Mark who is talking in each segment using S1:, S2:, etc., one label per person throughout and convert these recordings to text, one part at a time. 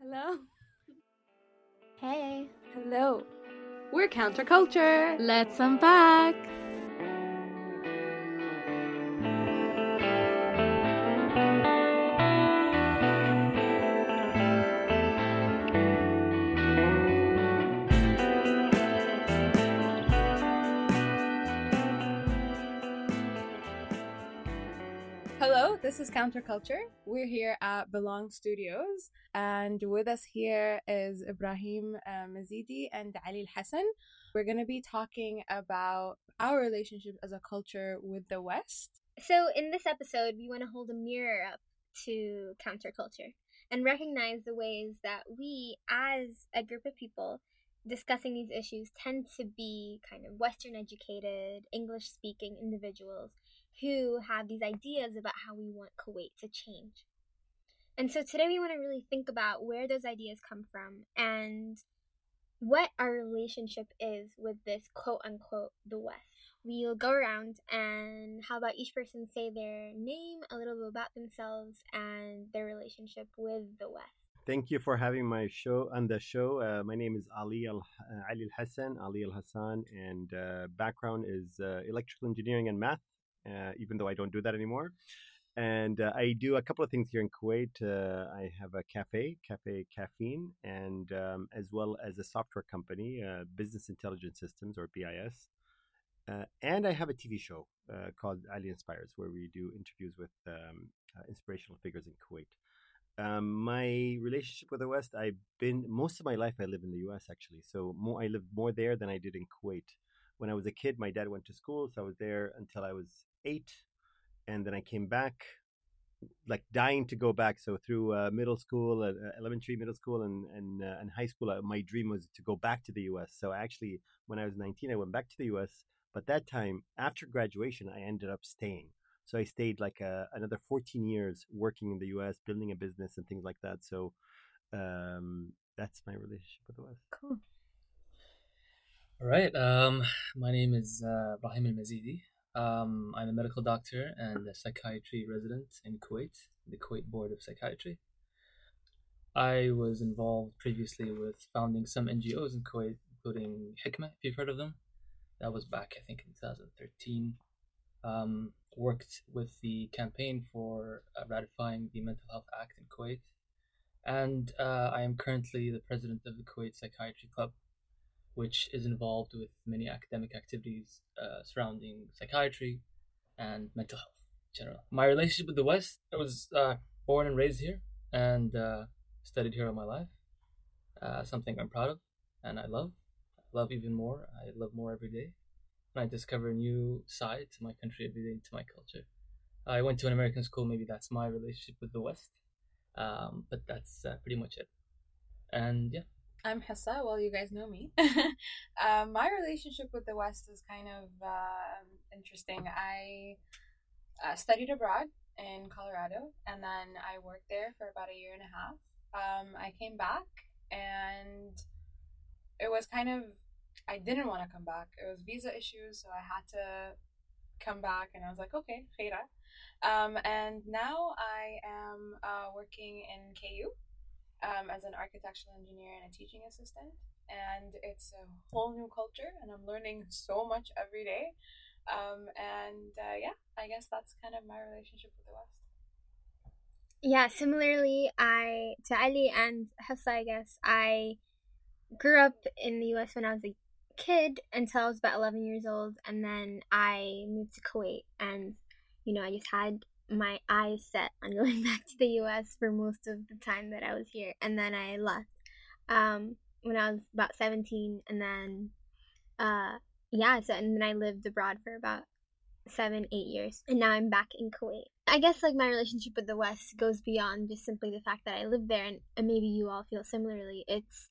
S1: Hello.
S2: Hey.
S1: Hello. We're counterculture.
S2: Let's unpack.
S1: Is Counterculture. We're here at Belong Studios, and with us here is Ibrahim uh, Mazidi and Ali Al Hassan. We're going to be talking about our relationship as a culture with the West.
S2: So, in this episode, we want to hold a mirror up to counterculture and recognize the ways that we, as a group of people discussing these issues, tend to be kind of Western educated, English speaking individuals who have these ideas about how we want Kuwait to change. And so today we want to really think about where those ideas come from and what our relationship is with this quote unquote the West. We'll go around and how about each person say their name, a little bit about themselves, and their relationship with the West.
S3: Thank you for having my show on the show. Uh, my name is Ali Al uh, Ali Al Hassan, Ali Al Hassan, and uh, background is uh, electrical engineering and math. Uh, even though I don't do that anymore, and uh, I do a couple of things here in Kuwait. I have a cafe, Cafe Caffeine, and um, as well as a software company, Business Intelligence Systems or BIS. and I have a TV show called Ali Inspires, where we do interviews with um, inspirational figures in Kuwait. Um, my relationship with the West, I've been most of my life. I live in the U.S. actually, so more I lived more there than I did in Kuwait. When I was a kid, my dad went to school, so I was there until I was eight, and then I came back, like dying to go back. So through uh, middle school, uh, elementary, middle school, and and uh, and high school, uh, my dream was to go back to the U.S. So actually, when I was 19, I went back to the U.S. But that time, after graduation, I ended up staying. So I stayed like uh, another 14 years working in the U.S., building a business and things like that. So um, that's my relationship with the West.
S2: Cool.
S4: All right. Um, my name is uh, Brahim Al Mazidi. Um, I'm a medical doctor and a psychiatry resident in Kuwait, the Kuwait Board of Psychiatry. I was involved previously with founding some NGOs in Kuwait, including Hikmah, if you've heard of them. That was back, I think, in 2013. Um, worked with the campaign for uh, ratifying the Mental Health Act in Kuwait. And uh, I am currently the president of the Kuwait Psychiatry Club, which is involved with many academic activities uh, surrounding psychiatry and mental health in general. My relationship with the West, I was uh, born and raised here and uh, studied here all my life. Uh, something I'm proud of and I love. I love even more. I love more every day. And I discover a new side to my country every day, to my culture. I went to an American school. Maybe that's my relationship with the West. Um, but that's uh, pretty much it. And yeah,
S1: I'm Hessa. Well, you guys know me. um, my relationship with the West is kind of uh, interesting. I uh, studied abroad in Colorado, and then I worked there for about a year and a half. Um, I came back, and it was kind of I didn't want to come back. It was visa issues, so I had to come back, and I was like, okay, khaira. Um, and now I am uh, working in KU um, as an architectural engineer and a teaching assistant. And it's a whole new culture, and I'm learning so much every day. Um, and uh, yeah, I guess that's kind of my relationship with the West.
S2: Yeah, similarly, I to Ali and Hafsa, I guess I grew up in the U.S. when I was a kid until I was about 11 years old, and then I moved to Kuwait, and you know, I just had my eyes set on going back to the US for most of the time that I was here. And then I left um, when I was about 17. And then, uh, yeah, so, and then I lived abroad for about seven, eight years. And now I'm back in Kuwait. I guess like my relationship with the West goes beyond just simply the fact that I live there. And, and maybe you all feel similarly. It's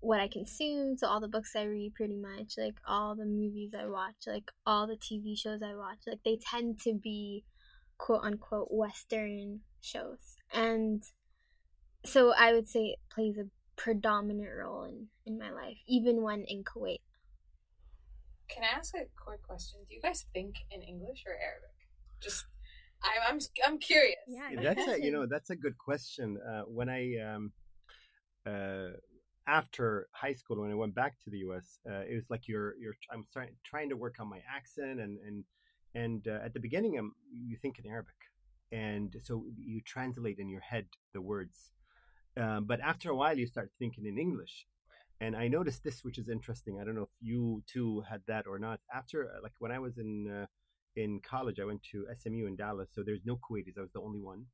S2: what I consume, so all the books I read, pretty much, like all the movies I watch, like all the TV shows I watch, like they tend to be quote unquote Western shows. And so I would say it plays a predominant role in, in my life, even when in Kuwait.
S1: Can I ask a quick question? Do you guys think in English or Arabic? Just, I'm, I'm, I'm curious.
S2: Yeah,
S3: that's a you know that's a good question. Uh, when I um, uh, after high school, when I went back to the U.S., uh, it was like you're you're I'm trying trying to work on my accent and and and uh, at the beginning, um, you think in Arabic, and so you translate in your head the words. Um, but after a while, you start thinking in English. And I noticed this, which is interesting. I don't know if you too had that or not. After, uh, like when I was in uh, in college, I went to SMU in Dallas, so there's no Kuwaitis. I was the only one,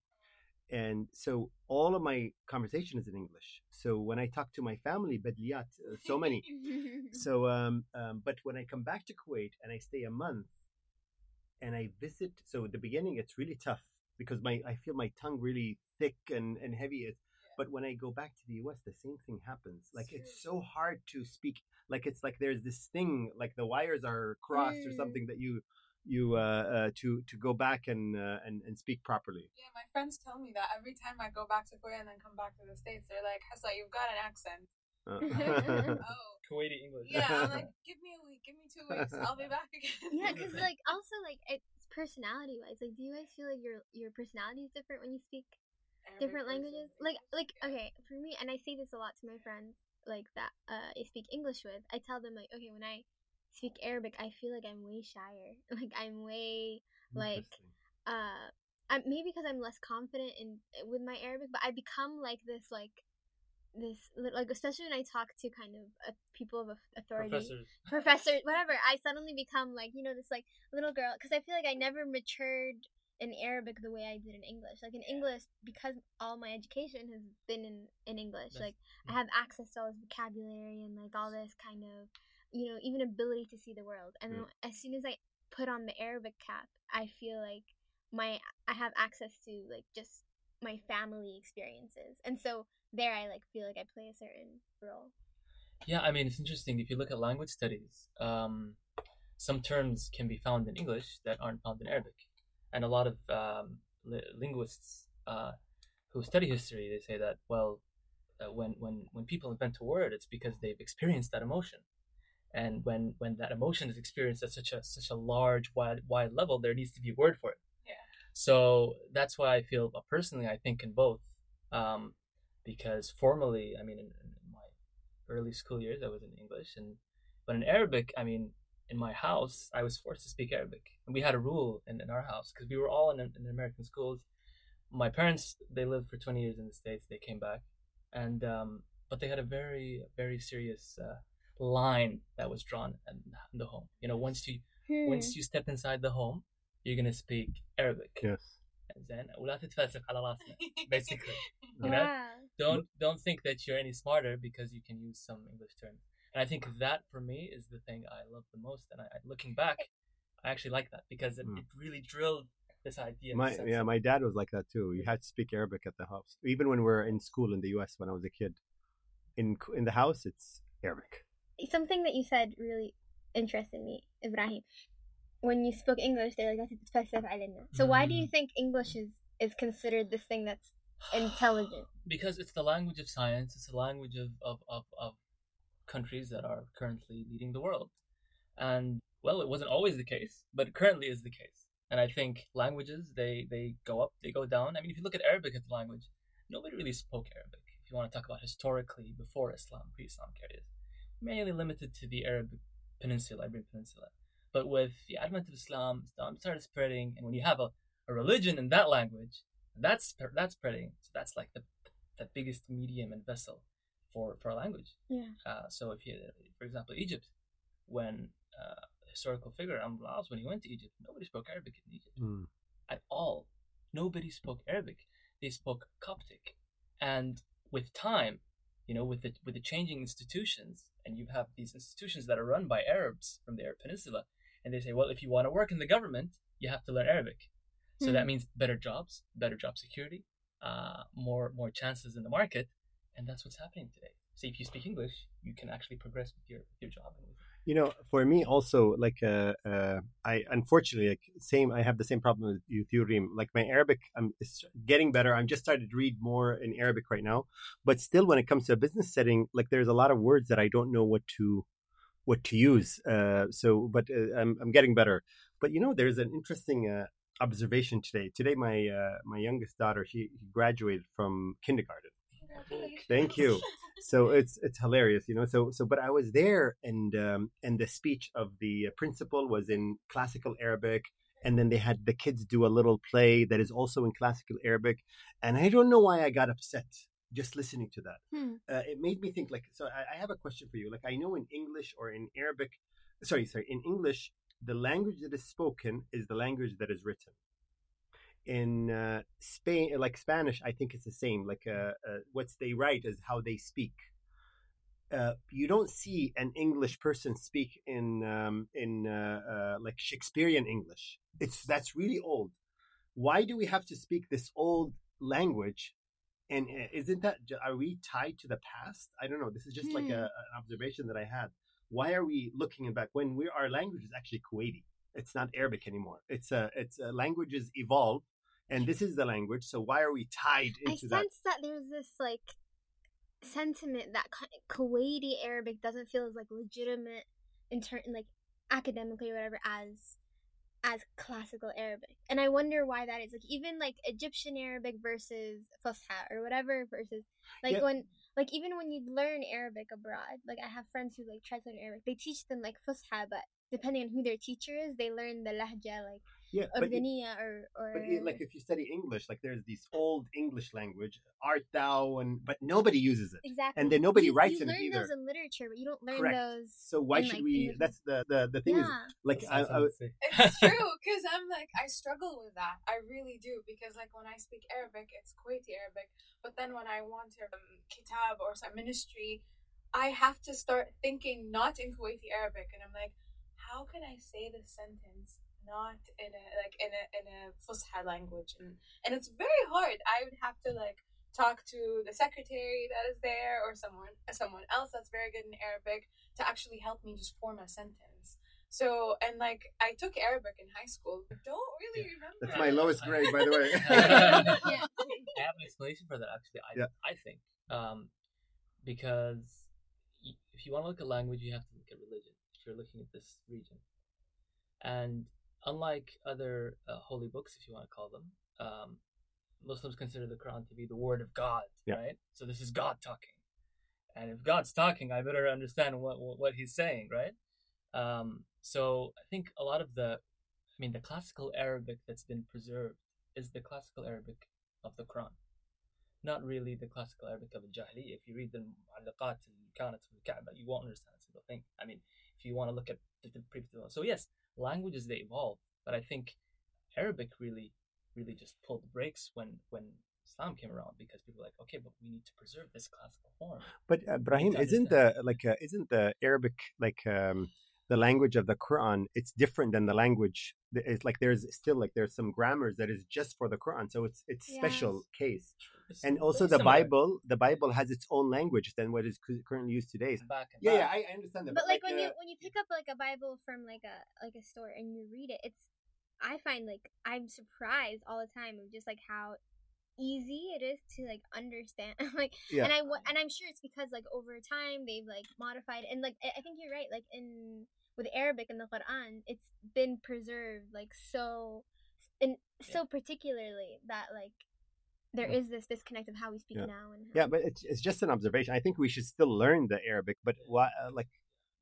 S3: and so all of my conversation is in English. So when I talk to my family, Badliyat, uh, so many. so, um, um, but when I come back to Kuwait and I stay a month, and I visit, so at the beginning it's really tough because my I feel my tongue really thick and and heavy. But when I go back to the US, the same thing happens. Like it's so hard to speak. Like it's like there's this thing, like the wires are crossed mm. or something that you you uh, uh, to to go back and, uh, and and speak properly.
S1: Yeah, my friends tell me that every time I go back to Korea and then come back to the states, they're like, "Hassa, you've got an accent."
S4: Uh. oh. Kuwaiti English.
S1: Yeah, I'm like, give me a week, give me two weeks, I'll be back again.
S2: yeah, because like also like it's personality wise. Like, do you guys feel like your your personality is different when you speak Arabic different languages? Like, like okay, for me, and I say this a lot to my friends, like that uh, I speak English with. I tell them like, okay, when I speak Arabic, I feel like I'm way shyer. Like I'm way like uh I'm, maybe because I'm less confident in with my Arabic, but I become like this like this like especially when I talk to kind of uh, people of authority,
S4: professors,
S2: professors, whatever. I suddenly become like you know this like little girl because I feel like I never matured in Arabic the way I did in English. Like in English, because all my education has been in in English, That's, like yeah. I have access to all this vocabulary and like all this kind of you know even ability to see the world. And then as soon as I put on the Arabic cap, I feel like my I have access to like just my family experiences, and so there I like feel like I play a certain role.
S4: Yeah, I mean it's interesting if you look at language studies. Um, some terms can be found in English that aren't found in Arabic, and a lot of um, li- linguists uh, who study history they say that well, uh, when when when people invent a word, it's because they've experienced that emotion, and when when that emotion is experienced at such a such a large wide wide level, there needs to be a word for it.
S1: Yeah.
S4: So that's why I feel uh, personally, I think in both. Um, because formally, I mean, in, in, my early school years, I was in English, and but in Arabic, I mean, in my house, I was forced to speak Arabic, and we had a rule in, in our house because we were all in, in American schools. My parents, they lived for twenty years in the states. They came back, and um, but they had a very very serious uh, line that was drawn in, in, the home. You know, once you hmm. once you step inside the home, you're gonna speak Arabic.
S3: Yes.
S4: زين ولا تتفلسف على راسنا basically you know wow. don't don't think that you're any smarter because you can use some English terms and I think that for me is the thing I love the most. And I, looking back I actually like that because it, mm. it really drilled this idea
S3: my yeah my dad was like that too. You had to speak Arabic at the house. Even when we were in school in the US when I was a kid in in the house it's Arabic.
S2: Something that you said really interested me Ibrahim. When you spoke English, they're like, So why do you mm. think English is, is considered this thing that's intelligent?
S4: Because it's the language of science. It's the language of, of, of, of countries that are currently leading the world. And, well, it wasn't always the case, but it currently is the case. And I think languages, they, they go up, they go down. I mean, if you look at Arabic as a language, nobody really spoke Arabic. If you want to talk about historically before Islam, pre-Islamic areas, mainly limited to the Arab Peninsula, Iberian Peninsula. But with the advent of Islam, Islam started spreading, and when you have a, a religion in that language, that's that's spreading. So that's like the the biggest medium and vessel for for a language.
S2: Yeah.
S4: Uh, so if you, for example, Egypt, when uh, historical figure Amr al when he went to Egypt, nobody spoke Arabic in Egypt
S3: mm.
S4: at all. Nobody spoke Arabic. They spoke Coptic, and with time, you know, with the with the changing institutions, and you have these institutions that are run by Arabs from the Arab Peninsula, and they say, well, if you want to work in the government, you have to learn Arabic. So mm-hmm. that hmm. means better jobs, better job security, uh, more more chances in the market, and that's what's happening today. So if you speak English, you can actually progress with your with your job.
S3: You know, for me also, like, uh, uh, I unfortunately, like, same. I have the same problem with you, Ibrahim. Like, my Arabic, I'm getting better. I'm just started to read more in Arabic right now, but still, when it comes to a business setting, like, there's a lot of words that I don't know what to what to use. Uh, so, but uh, I'm I'm getting better. But you know, there's an interesting uh, observation today. Today, my uh, my youngest daughter she graduated from kindergarten. Thank you. So it's it's hilarious, you know. So so, but I was there, and um, and the speech of the principal was in classical Arabic, and then they had the kids do a little play that is also in classical Arabic, and I don't know why I got upset just listening to that.
S2: Hmm.
S3: Uh, it made me think like, so I, I have a question for you. Like, I know in English or in Arabic, sorry, sorry, in English, the language that is spoken is the language that is written. In uh, Spain, like Spanish, I think it's the same. Like, uh, uh, what they write is how they speak. Uh, you don't see an English person speak in um, in uh, uh, like Shakespearean English. It's that's really old. Why do we have to speak this old language? And isn't that are we tied to the past? I don't know. This is just like
S2: Hmm.
S3: a, an observation that I had. Why are we looking back when we our language is actually Kuwaiti? It's not Arabic anymore. It's a it's a languages evolve, and this is the language. So why are we tied into that?
S2: I sense that there's this like sentiment that Kuwaiti Arabic doesn't feel as like legitimate in turn like academically or whatever as as classical Arabic. And I wonder why that is. Like even like Egyptian Arabic versus Fusha or whatever versus like
S3: Yeah.
S2: when like even when you learn Arabic abroad, like I have friends who like try to learn Arabic, they teach them like Fusha, but depending on who their teacher is, they learn the lahja like
S3: Yeah, but, it-
S2: Urdaniya or or
S3: but it- like if you study English, like there's these old English language, art thou, and but nobody uses it.
S2: Exactly.
S3: And then nobody
S2: you,
S3: writes
S2: you
S3: in it
S2: learn
S3: either.
S2: those in literature, but you don't learn
S3: Correct.
S2: those.
S3: So why
S2: in,
S3: should
S2: like,
S3: we?
S2: English.
S3: That's the the the thing is
S2: yeah.
S3: like I, I,
S4: would say.
S1: It's true because I'm like I struggle with that. I really do because like when I speak Arabic, it's Kuwaiti Arabic. But then when I want to um, kitab or some ministry, I have to start thinking not in Kuwaiti Arabic, and I'm like, how can I say this sentence not in a like in a in a Fusha language? And and it's very hard. I would have to like talk to the secretary that is there or someone someone else that's very good in Arabic to actually help me just form a sentence. So and like I took Arabic in high school. but Don't really remember.
S3: that's my lowest grade, by the way.
S2: yeah.
S4: I have an explanation for that actually. I
S3: Yeah.
S4: I think um, because if you want to look at language, you have to look at religion. If you're looking at this region, and unlike other uh, holy books, if you want to call them, um, Muslims consider the Quran to be the word of God,
S3: Yeah.
S4: right? So this is God talking, and if God's talking, I better understand what what, what He's saying, right? Um, so I think a lot of the, I mean, the classical Arabic that's been preserved is the classical Arabic of the Quran, not really the classical Arabic of the Jahiliyyah. If you read the Mu'allaqat al-Kanat al-Ka'bah, you won't understand a single thing. I mean, if you want to look at the, the previous. So yes, languages they evolve, but I think Arabic really, really just pulled the brakes when when Islam came around because people were like, okay, but we need to preserve this classical form.
S3: But uh, Brahim, isn't the like uh, isn't the Arabic like um, the language of the Quran? It's different than the language. It's like there's still like there's some grammars that is just for the Quran, so it's it's special case.
S4: It's
S3: And also the
S4: similar.
S3: Bible, the Bible has its own language than what is currently used today.
S4: back and
S3: Yeah, yeah, I, I understand that.
S2: But like when
S3: uh,
S2: you when you pick up like a Bible from like a like a store and you read it, it's I find like I'm surprised all the time of just like how easy it is to like understand like
S3: Yeah.
S2: and I and I'm sure it's because like over time they've like modified and like I I think you're right like in with Arabic and the Quran it's been preserved like so and so particularly that like there
S3: Yeah.
S2: is this disconnect of how we speak
S3: Yeah.
S2: now and how,
S3: yeah, but it's, it's just an observation. I think we should still learn the Arabic, but why, uh, like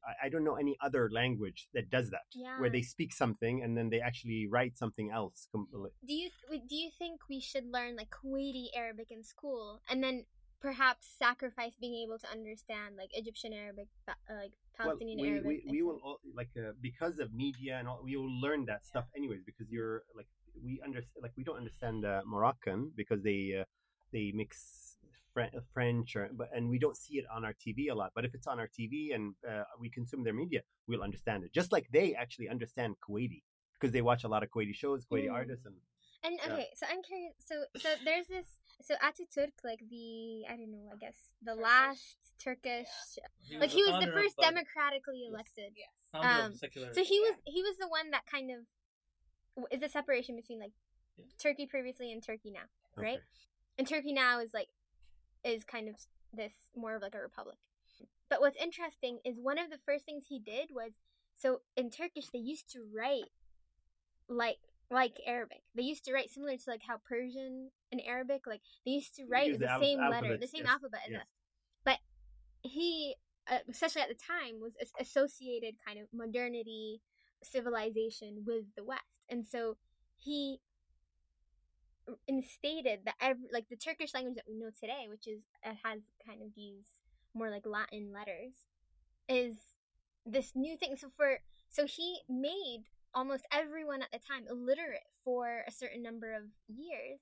S3: I, I don't know any other language that does that,
S2: yeah
S3: where they speak something and then they actually write something else. completely.
S2: do you do you think we should learn like Kuwaiti Arabic in school and then perhaps sacrifice being able to understand like Egyptian Arabic, uh, like Palestinian
S3: well, we,
S2: Arabic?
S3: we, we will all, like uh, because of media and all, we will learn that stuff anyways because you're like we understand like we don't understand uh, Moroccan because they uh, they mix Fre- French or but and we don't see it on our TV a lot but if it's on our TV and uh, we consume their media we'll understand it just like they actually understand Kuwaiti because they watch a lot of Kuwaiti shows Kuwaiti
S2: Mm.
S3: artists and
S2: And
S3: Yeah.
S2: okay, so I'm curious. So so there's this. So Ataturk, like the I don't know, I guess the
S1: Turkish.
S2: last Turkish, like he was the first democratically elected.
S1: Yes.
S4: founder
S2: um. So he was he was the one that kind of is the separation between like
S4: Yeah.
S2: Turkey previously and Turkey now, right?
S3: Okay.
S2: And Turkey now is like is kind of this more of like a republic. But what's interesting is one of the first things he did was so in Turkish they used to write like like Arabic. They used to write similar to like how Persian and Arabic, like they used to write the,
S3: the al-
S2: same letter, the same
S3: yes,
S2: alphabet as
S3: yes.
S2: us. But he, uh, especially at the time, was associated kind of modernity, civilization with the West, and so he instated that every like the Turkish language that we know today, which is it has kind of these more like Latin letters, is this new thing. So for so he made almost everyone at the time illiterate for a certain number of years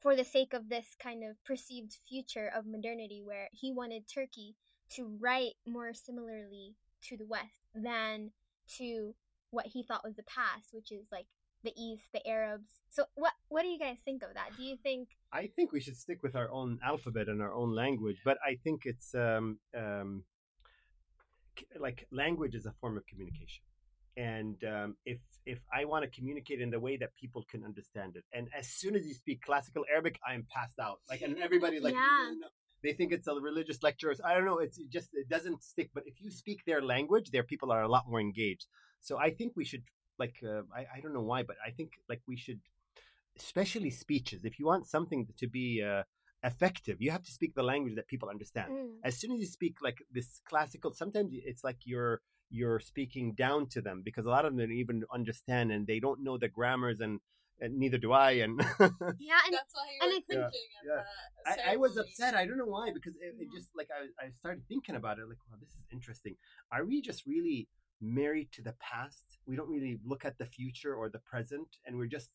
S2: for the sake of this kind of perceived future of modernity where he wanted Turkey to write more similarly to the West than to what he thought was the past, which is like the East, the Arabs. So what what do you guys think of that? Do you think
S3: I think we should stick with our own alphabet and our own language, but I think it's um, um, like language is a form of communication, and um, if if I want to communicate in the way that people can understand it, and as soon as you speak classical Arabic, I am passed out. Like, and everybody like
S2: Yeah.
S3: "No, no, no." they think it's a religious lecture. I don't know. It's it just it doesn't stick. But if you speak their language, their people are a lot more engaged. So I think we should like uh, I I don't know why, but I think like we should especially speeches. If you want something to be uh, effective, you have to speak the language that people understand.
S2: Mm.
S3: As soon as you speak like this classical, sometimes it's like you're you're speaking down to them because a lot of them don't even understand and they don't know the grammars and, and neither do I. And
S2: yeah, and
S1: That's why you
S2: and
S1: were
S2: I think-
S1: thinking at
S3: yeah.
S1: the
S3: I, I was upset. I don't know why because it, it just like I, I started thinking about it. Like, wow, this is interesting. Are we just really married to the past? We don't really look at the future or the present, and we're just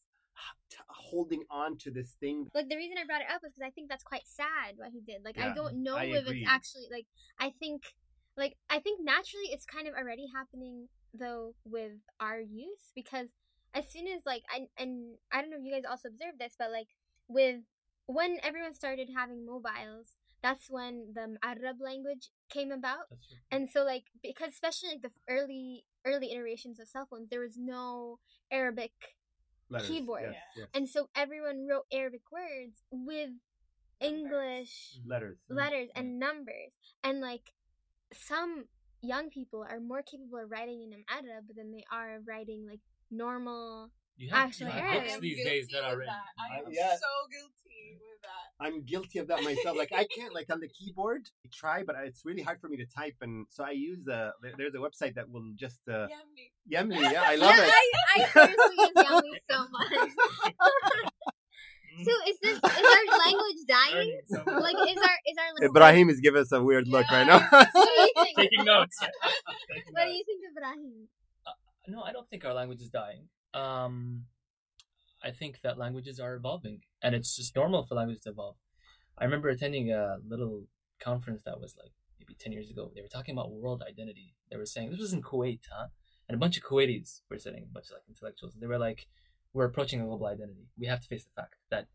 S3: t- holding on to this thing.
S2: like the reason I brought it up is because I think that's quite sad what he did. Like I don't know
S3: I
S2: if
S3: agree.
S2: it's actually like I think like I think naturally it's kind of already happening though with our youth because as soon as like I and I don't know if you guys also observed this, but like with when everyone started having mobiles, that's when the Arab language came about.
S4: That's right.
S2: And so like because especially like the early early iterations of cell phones, there was no Arabic
S3: Letters.
S2: Keyboard.
S3: Yes, yes.
S2: and so everyone wrote Arabic words with English mm-hmm.
S3: letters. Mm-hmm.
S2: letters and numbers. And like some young people are more capable of writing in Arab than they are of writing like normal.
S4: You have,
S2: Actually,
S4: you have
S2: Eric.
S1: I
S4: books
S1: am
S4: these
S1: guilty
S4: days that are written.
S1: that. I
S3: I-
S1: am
S3: yeah.
S1: so guilty with that.
S3: I'm guilty of that myself. Like I can't like on the keyboard. I try, but it's really hard for me to type, and so I use the. There's a website that will just uh,
S1: Yummy.
S3: Yamli. Yeah, I love
S2: yeah,
S3: it.
S2: I, I seriously use Yamli so much. so is this is our language dying?
S4: Learning so much.
S2: Like is our is our language
S3: Ibrahim is giving us a weird look right now.
S2: What do you think?
S4: Taking notes. Taking
S2: What do you think, of Ibrahim?
S4: No, I don't think our language is dying. Um, I think that languages are evolving, and it's just normal for languages to evolve. I remember attending a little conference that was like maybe ten years ago. They were talking about world identity. They were saying this was in Kuwait, huh? And a bunch of Kuwaitis were sitting, a bunch of like intellectuals. They were like, "We're approaching a global identity. We have to face the fact that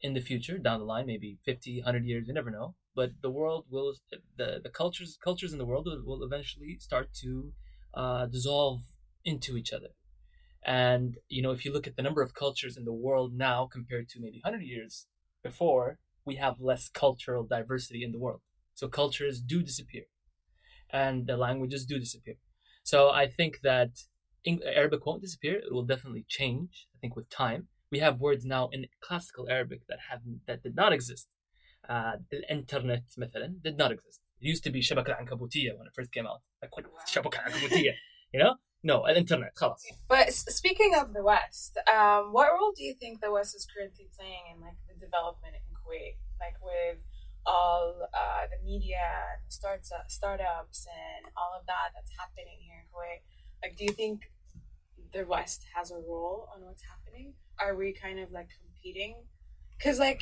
S4: in the future, down the line, maybe 50, 100 years, we never know. But the world will, the the cultures cultures in the world will, will eventually start to uh, dissolve into each other. And you know, if you look at the number of cultures in the world now compared to maybe 100 years before, we have less cultural diversity in the world. So cultures do disappear, and the languages do disappear. So I think that Eng- Arabic won't disappear. It will definitely change. I think with time, we have words now in classical Arabic that have that did not exist. Uh, the internet, مثلا, did not exist. It used to be شبكة العنكبوتية when it first came out. Like what? شبكة العنكبوتية, you know? No, internet. خلاص.
S1: But s- speaking of the West, um, what role do you think the West is currently playing in like the development in Kuwait, like with all uh, the media and starts startups and all of that that's happening here in Kuwait? Like, do you think the West has a role on what's happening? Are we kind of like competing? Because like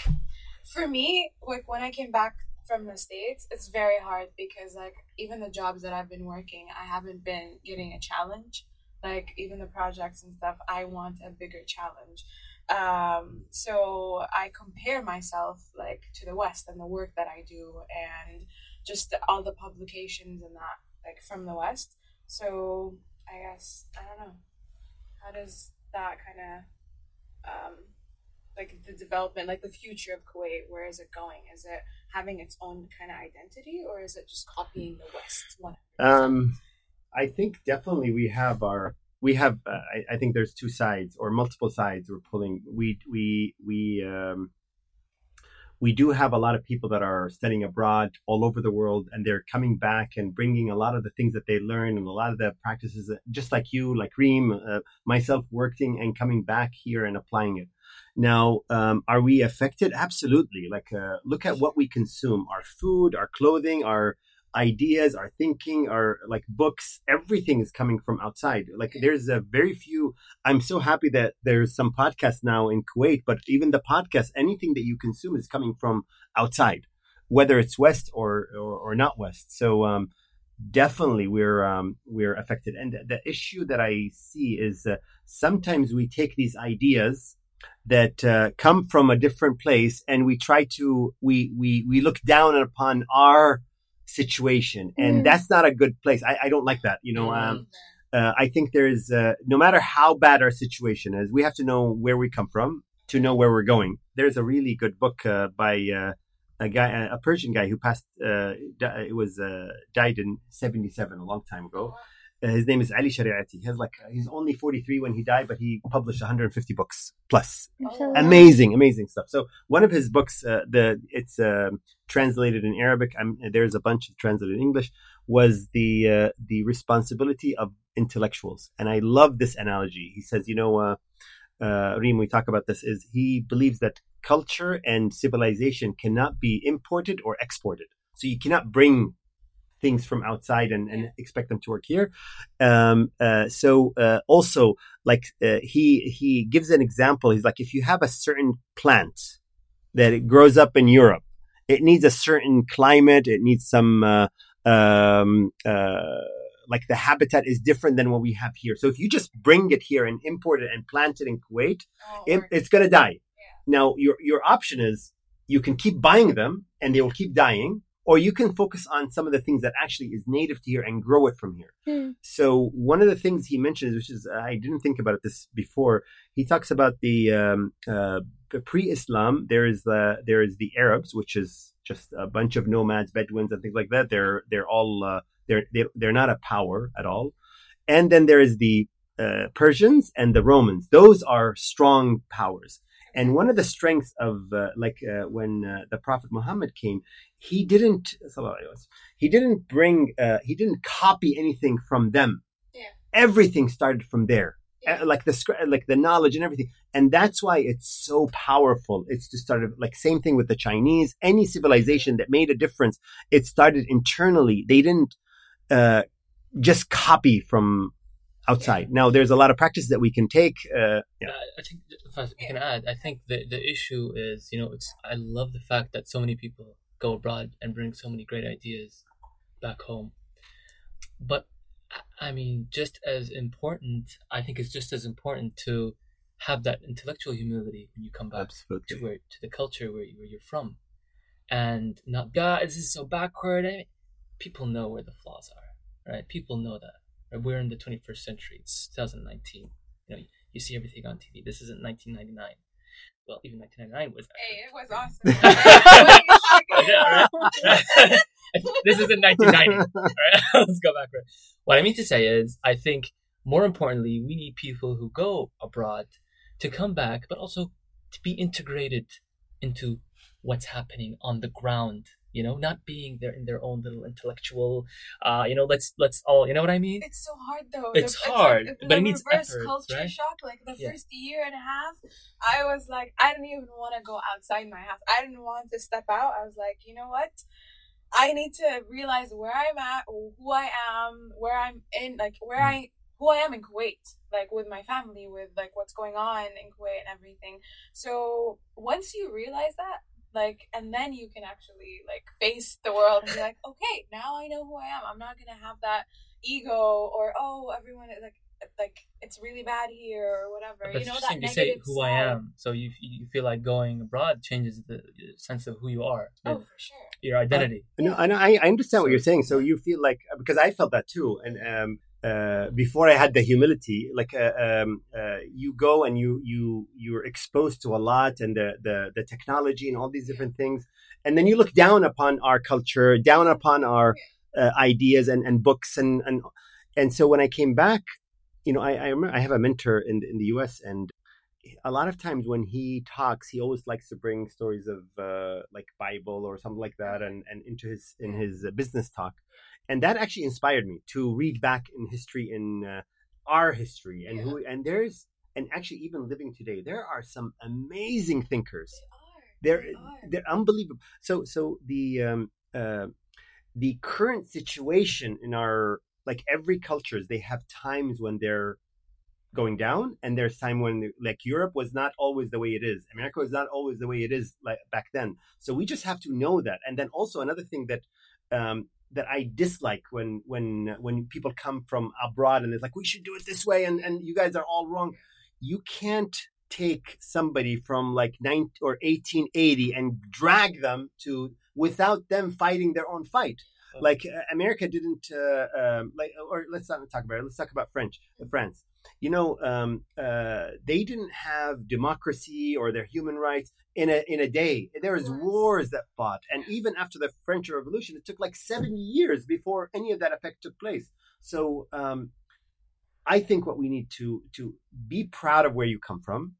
S1: for me, like when I came back from the states, it's very hard because like even the jobs that I've been working, I haven't been getting a challenge. Like even the projects and stuff i want a bigger challenge. Um, so i compare myself like to the west and the work that i do and just all the publications and that like from the west. So i guess i don't know. How does that kind of um, like the development like the future of kuwait where is it going? Is it having its own kind of identity or is it just copying the west? One
S3: Um, I think definitely we have our we have uh, I, I think there's two sides or multiple sides we're pulling. We we we um we do have a lot of people that are studying abroad all over the world and they're coming back and bringing a lot of the things that they learn and a lot of the practices just like you like reem uh, myself working and coming back here and applying it now um, are we affected? Absolutely. Like uh, look at what we consume. Our food our clothing our ideas our thinking our like books. Everything is coming from outside. Like there's a very few i'm so happy that there's some podcasts now in kuwait but even the podcast anything that you consume is coming from outside whether it's west or or, or not west. So um definitely we're um we're affected. And the, the issue that i see is uh, sometimes we take these ideas that uh, come from a different place and we try to we we we look down upon our situation and
S2: Mm.
S3: that's not a good place. I, I don't like that you know um, uh, i think there's uh, no matter how bad our situation is we have to know where we come from to know where we're going. There's a really good book uh, by uh, a guy a persian guy who passed uh, di- it was uh, died in 77 a long time ago his name is Ali Shariati. He has like he's only 43 when he died, but he published 150 books plus.
S2: Mashallah.
S3: amazing amazing stuff. So one of his books uh, the it's um translated in arabic um, there's a bunch of translated in english was the uh, the responsibility of intellectuals. And i love this analogy. He says you know uh, uh, Reem, we talk about this is he believes that culture and civilization cannot be imported or exported. So you cannot bring things from outside and, and expect them to work here. Um, uh, so uh, also like uh, he he gives an example. He's like if you have a certain plant that it grows up in europe it needs a certain climate. It needs some uh, um, uh, like the habitat is different than what we have here. So if you just bring it here and import it and plant it in kuwait
S1: Oh,
S3: it, it's going to die now your your option is you can keep buying them and they will keep dying or you can focus on some of the things that actually is native to here and grow it from here
S2: Hmm.
S3: so one of the things he mentions, which is I didn't think about this before, he talks about the um, uh, pre-Islam. There is the there is the Arabs, which is just a bunch of nomads, Bedouins, and things like that. They're they're all uh, they're they're they're not a power at all. And then there is the uh, Persians and the Romans. Those are strong powers. And one of the strengths of uh, like uh, when uh, the Prophet Muhammad came, he didn't sallallahu alaihi wasallam, he didn't bring uh, he didn't copy anything from them.
S1: Yeah.
S3: Everything started from there.
S1: Yeah.
S3: Uh, Like the like the knowledge and everything, and that's why it's so powerful. It's just started like same thing with the Chinese. Any civilization that made a difference, it started internally. They didn't uh, just copy from outside. Now, there's a lot of practice that we can take. Uh, yeah.
S4: I I think if I can add, I think the the issue is, you know, it's I love the fact that so many people go abroad and bring so many great ideas back home. But I- I mean, just as important, I think it's just as important to have that intellectual humility when you come back to where to the culture where, you, where you're from, and not God, this is so backward. I mean, people know where the flaws are, right? People know that. Right? We're in the 21st century. It's 2019. You know, you see everything on TV. This isn't 1999. Well, even 1999 was.
S1: Hey, it was awesome. What are you talking
S4: Yeah,
S1: about?
S4: right? this isn't 1990. Alright, Let's go back. Right? What I mean to say is, I think more importantly, we need people who go abroad to come back, but also to be integrated into what's happening on the ground. You know, not being there in their own little intellectual. Uh, you know, let's let's all. You know what I mean?
S1: It's so hard though.
S4: It's
S1: like
S4: hard,
S1: the
S4: but it needs
S1: reverse
S4: effort,
S1: culture
S4: right?
S1: shock. Like the
S4: Yeah.
S1: first year and a half, I was like, I didn't even want to go outside my house. I didn't want to step out. I was like, you know what? I need to realize where I'm at, who I am, where I'm in, like where I who I am in Kuwait, like with my family, with like what's going on in Kuwait and everything. So once you realize that, like, and then you can actually like face the world and be like, okay, now I know who I am. I'm not gonna have that ego or oh, everyone is like like it's really bad here or whatever.
S4: But
S1: you know that
S4: you say who I
S1: side.
S4: am. So you you feel like going abroad changes the sense of who you are,
S1: Oh, for sure.
S4: your identity.
S3: No, and I, I understand what you're saying. So you feel like because I felt that too, and um, uh, before I had the humility, like uh, um, uh, you go and you you you're exposed to a lot and the the the technology and all these different things, and then you look down upon our culture, down upon our uh, ideas and and books and and and so when I came back. you know, I I, remember, I have a mentor in in the U.S. and a lot of times when he talks, he always likes to bring stories of uh, like Bible or something like that, and, and into his in his uh, business talk, and that actually inspired me to read back in history in uh, our history and yeah. who and there's and actually even living today, there are some amazing thinkers.
S1: They
S3: are. They're they are unbelievable. So so the um, uh, the current situation in our like every cultures, they have times when they're going down and there's time when like europe was not always the way it is. America was not always the way it is like back then. So we just have to know that. And then also another thing that um that i dislike when when when people come from abroad and it's like we should do it this way and and you guys are all wrong. You can't take somebody from like 9 or 1880 and drag them to without them fighting their own fight. Like uh, america didn't uh, um, like or let's not talk about it. Let's talk about french uh, france you know, um, uh, they didn't have democracy or their human rights in a in a day. There was wars that fought, and even after the French Revolution, it took like seven years before any of that effect took place. So, um, I think what we need to to be proud of where you come from,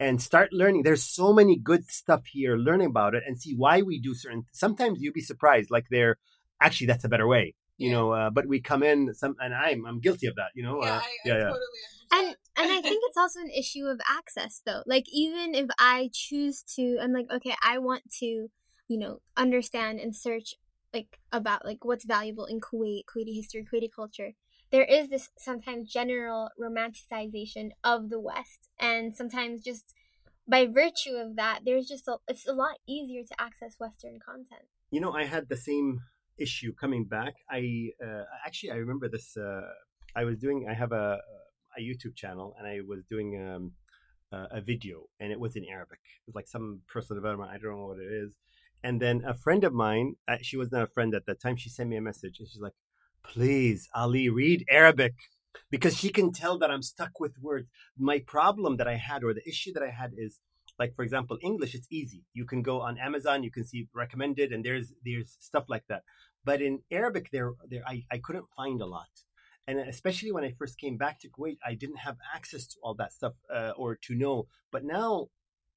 S3: and start learning. There's so many good stuff here. Learn about it and see why we do certain. Sometimes you'll be surprised, like they're actually that's a better way you know uh, but we come in some and i'm i'm guilty of that you know
S1: yeah,
S3: uh,
S1: I, yeah, I yeah. totally
S2: and and i think it's also an issue of access though. Like even if i choose to i'm like okay i want to you know understand and search like about like what's valuable in kuwait kuwaiti history kuwaiti culture. There is this sometimes general romanticization of the west and sometimes just by virtue of that there's just a, it's a lot easier to access western content.
S3: You know i had the same issue coming back, I uh, actually I remember this. Uh, I was doing. I have a a YouTube channel, and I was doing um, a video, and it was in Arabic. It was like some personal development. I don't know what it is. And then a friend of mine, uh, she was not a friend at that time. She sent me a message, and she's like, "Please, Ali, read Arabic." Because she can tell that I'm stuck with words. My problem that I had, or the issue that I had, is like for example english it's easy you can go on amazon you can see recommended and there's there's stuff like that but in Arabic, there, there, I, I couldn't find a lot. And especially when I first came back to Kuwait, I didn't have access to all that stuff uh, or to know. But now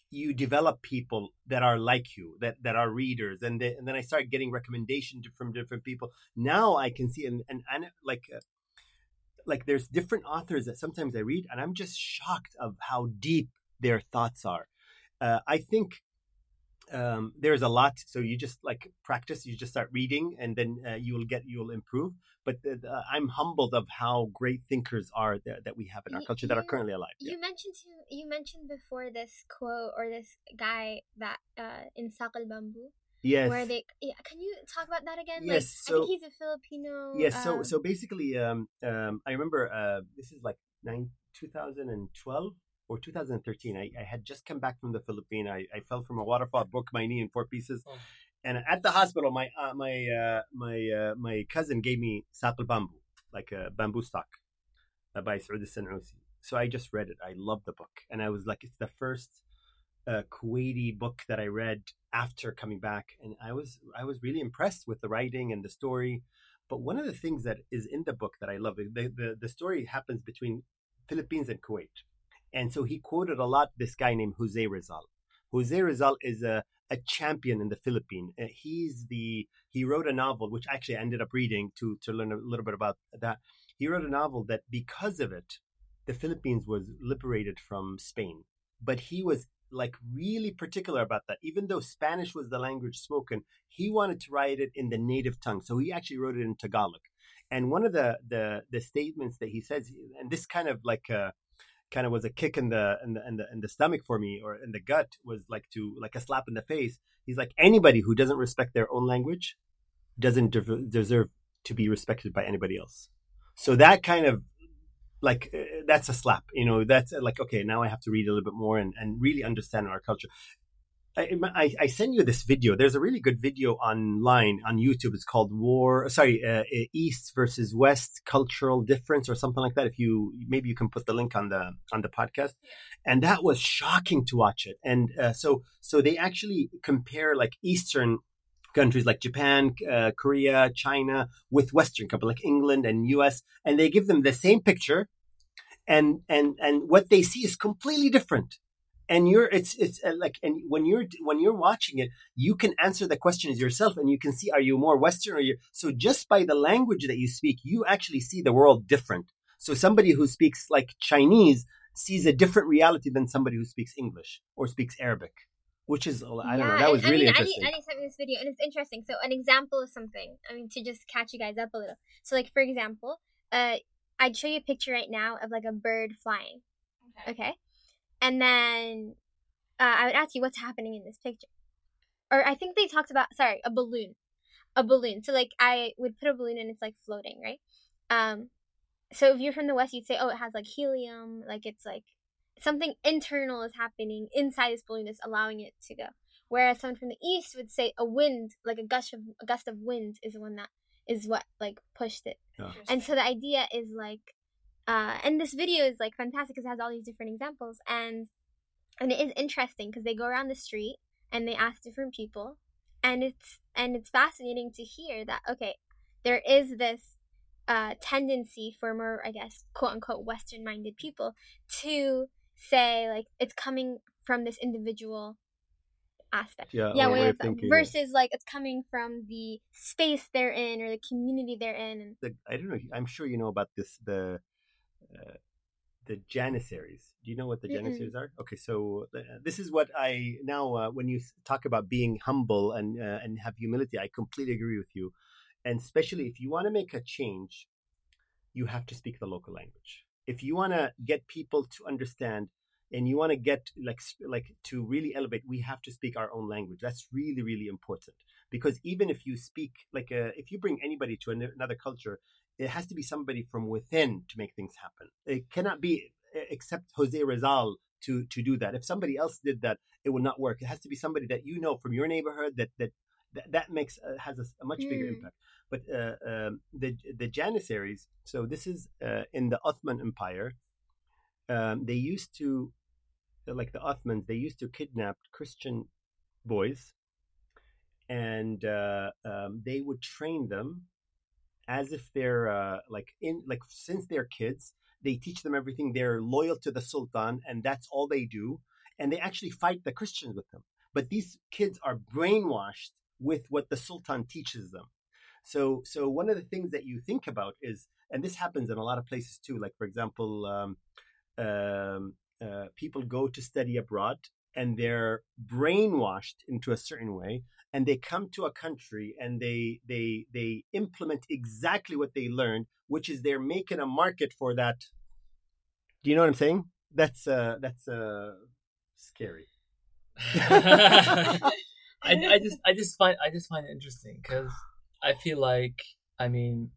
S3: you develop people that are like you, that, that are readers. And, they, and then I start getting recommendations from different people. Now I can see, and, and, and like, uh, like there's different authors that sometimes I read, and I'm just shocked of how deep their thoughts are. Uh, I think um, there's a lot. So you just like practice. You just start reading, and then uh, you will get you will improve. But uh, I'm humbled of how great thinkers are that, that we have in our culture that are currently alive.
S2: You yeah. mentioned to, you mentioned before this quote or this guy that uh, in Sakal Bamboo.
S3: Yes.
S2: Where they yeah, can you talk about that again?
S3: Yes.
S2: Like,
S3: so,
S2: I think he's a Filipino.
S3: Yes. So um, so basically, um, um, I remember uh, this is like nine, 2012 or 2013. I, I had just come back from the Philippines. I, I fell from a waterfall, broke my knee in four pieces. Oh. And at the hospital, my uh, my uh, my uh, my cousin gave me sakal bamboo, like a bamboo stock, uh, by Saud Sanousi. So I just read it. I loved the book, and I was like, it's the first uh, Kuwaiti book that I read after coming back, and I was I was really impressed with the writing and the story. But one of the things that is in the book that I love, the the, the story happens between Philippines and Kuwait and so he quoted a lot this guy named Jose Rizal. Jose Rizal is a, a champion in the Philippines. Uh, he's the he wrote a novel which actually I ended up reading to to learn a little bit about that. He wrote a novel that because of it, the Philippines was liberated from Spain. But he was like really particular about that. Even though Spanish was the language spoken, he wanted to write it in the native tongue. So he actually wrote it in Tagalog. And one of the the the statements that he says, and this kind of like uh, kind of was a kick in the in the, in the in the stomach for me or in the gut was like to like a slap in the face. He's like anybody who doesn't respect their own language doesn't de- deserve to be respected by anybody else. So that kind of like uh, that's a slap, you know. That's like okay, now I have to read a little bit more and and really understand our culture. I, I, I send you this video. There's a really good video online on YouTube. It's called War, sorry, uh, uh, East versus West cultural difference or something like that. If you maybe you can put the link on the on the podcast, and that was shocking to watch it. And uh, so so they actually compare like Eastern countries like Japan, uh, Korea, China with Western countries like England and U.S. and they give them the same picture, and and and what they see is completely different and you're it's it's uh, like and when you're when you're watching it you can answer the questions yourself and you can see are you more western or you so just by the language that you speak you actually see the world different so somebody who speaks like chinese sees a different reality than somebody who speaks english or speaks arabic which is i don't know that was
S2: and,
S3: really
S2: I mean,
S3: interesting
S2: Ali, Ali sent me this video, and it's interesting. So, an example of something. I mean, to just catch you guys up a little. So, like for example, uh, I'd show you a picture right now of like a bird flying. Okay, and then uh, I would ask you what's happening in this picture, or I think they talked about sorry a balloon, a balloon. So like I would put a balloon and it's like floating, right? Um, so if you're from the west, you'd say, oh, it has like helium, like it's like something internal is happening inside this balloon that's allowing it to go. Whereas someone from the east would say a wind, like a gust of a gust of wind, is the one that is what like pushed it.
S3: Yeah.
S2: And so the idea is like, uh, and this video is like fantastic because it has all these different examples, and and it is interesting because they go around the street and they ask different people, and it's and it's fascinating to hear that okay, there is this uh, tendency for more, I guess, quote unquote, Western minded people to say like it's coming from this individual aspect.
S3: yeah,
S2: Yeah, way of
S3: thinking,
S2: versus like it's coming from the space they're in or the community they're in. And
S3: the, I don't know. I'm sure you know about this. The uh, the Janissaries. Do you know what the. Janissaries are? Okay, so uh, this is what I now. Uh, when you talk about being humble and uh, and have humility, I completely agree with you. And especially if you want to make a change, you have to speak the local language. If you want to get people to understand. And you want to get like like to really elevate, we have to speak our own language. That's really really important because even if you speak like uh if you bring anybody to an- another culture, it has to be somebody from within to make things happen. It cannot be except Jose Rizal to to do that. If somebody else did that, it would not work. It has to be somebody that you know from your neighborhood that that that, that makes uh, has a much bigger
S2: Mm.
S3: impact. But uh, um, the the Janissaries. So this is uh, in the Ottoman Empire. Um, they used to, like the Ottomans, they used to kidnap Christian boys, and uh, um, they would train them as if they're uh, like in like since they're kids they teach them everything they're loyal to the sultan and that's all they do and they actually fight the christians with them. But these kids are brainwashed with what the sultan teaches them. So so one of the things that you think about is and this happens in a lot of places too like for example um, um, uh, people go to study abroad and they're brainwashed into a certain way and they come to a country and they they they implement exactly what they learned which is they're making a market for that. Do you know what i'm saying? That's uh that's uh scary.
S4: I, I just I just find I just find it interesting because I feel like I mean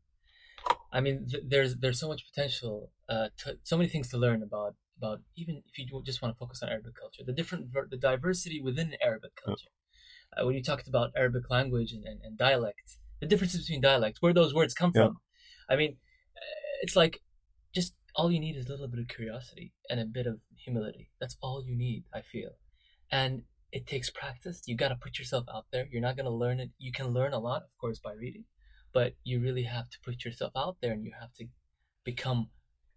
S4: I mean th- there's there's so much potential uh to, so many things to learn about about even if you just want to focus on Arabic culture. The different ver- the diversity within Arabic culture uh, when you talked about Arabic language and, and, and dialect the differences between dialects where those words come
S3: Yeah.
S4: from I mean uh, it's like just all you need is a little bit of curiosity and a bit of humility that's all you need I feel and it takes practice. You got to put yourself out there. You're not going to learn it. You can learn a lot, of course, by reading, but you really have to put yourself out there and you have to become,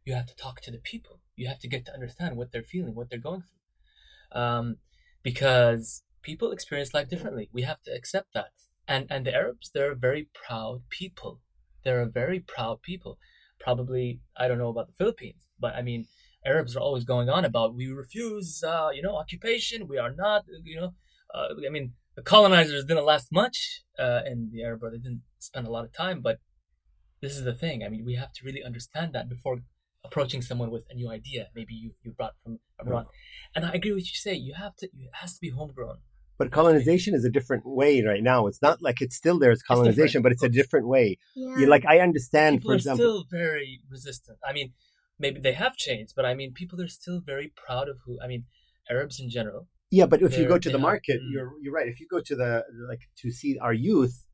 S4: you have to talk to the people. You have to get to understand what they're feeling, what they're going through. Um, because people experience life differently. We have to accept that. And, and the Arabs, they're a very proud people. They're a very proud people. Probably, I don't know about the Philippines, but I mean, Arabs are always going on about we refuse, uh, you know, occupation. We are not, you know, uh, I mean, the colonizers didn't last much uh, in the Arab world. They didn't spend a lot of time, but this is the thing. I mean, we have to really understand that before approaching someone with a new idea. Maybe you you brought from abroad, and I agree with you. Say you have to. It has to be homegrown.
S3: But colonization is a different way right now it's not like it's still there.
S4: different.
S3: colonization but it's a different way
S2: yeah,
S3: you like i understand
S4: People
S3: for
S4: are
S3: example
S4: still very resistant. I mean, maybe they have changed, but I mean, people are still very proud of who. I mean, Arabs in general.
S3: Yeah, but if you go to the market,
S4: mm.
S3: you're you're right. If you go to the like to see our youth,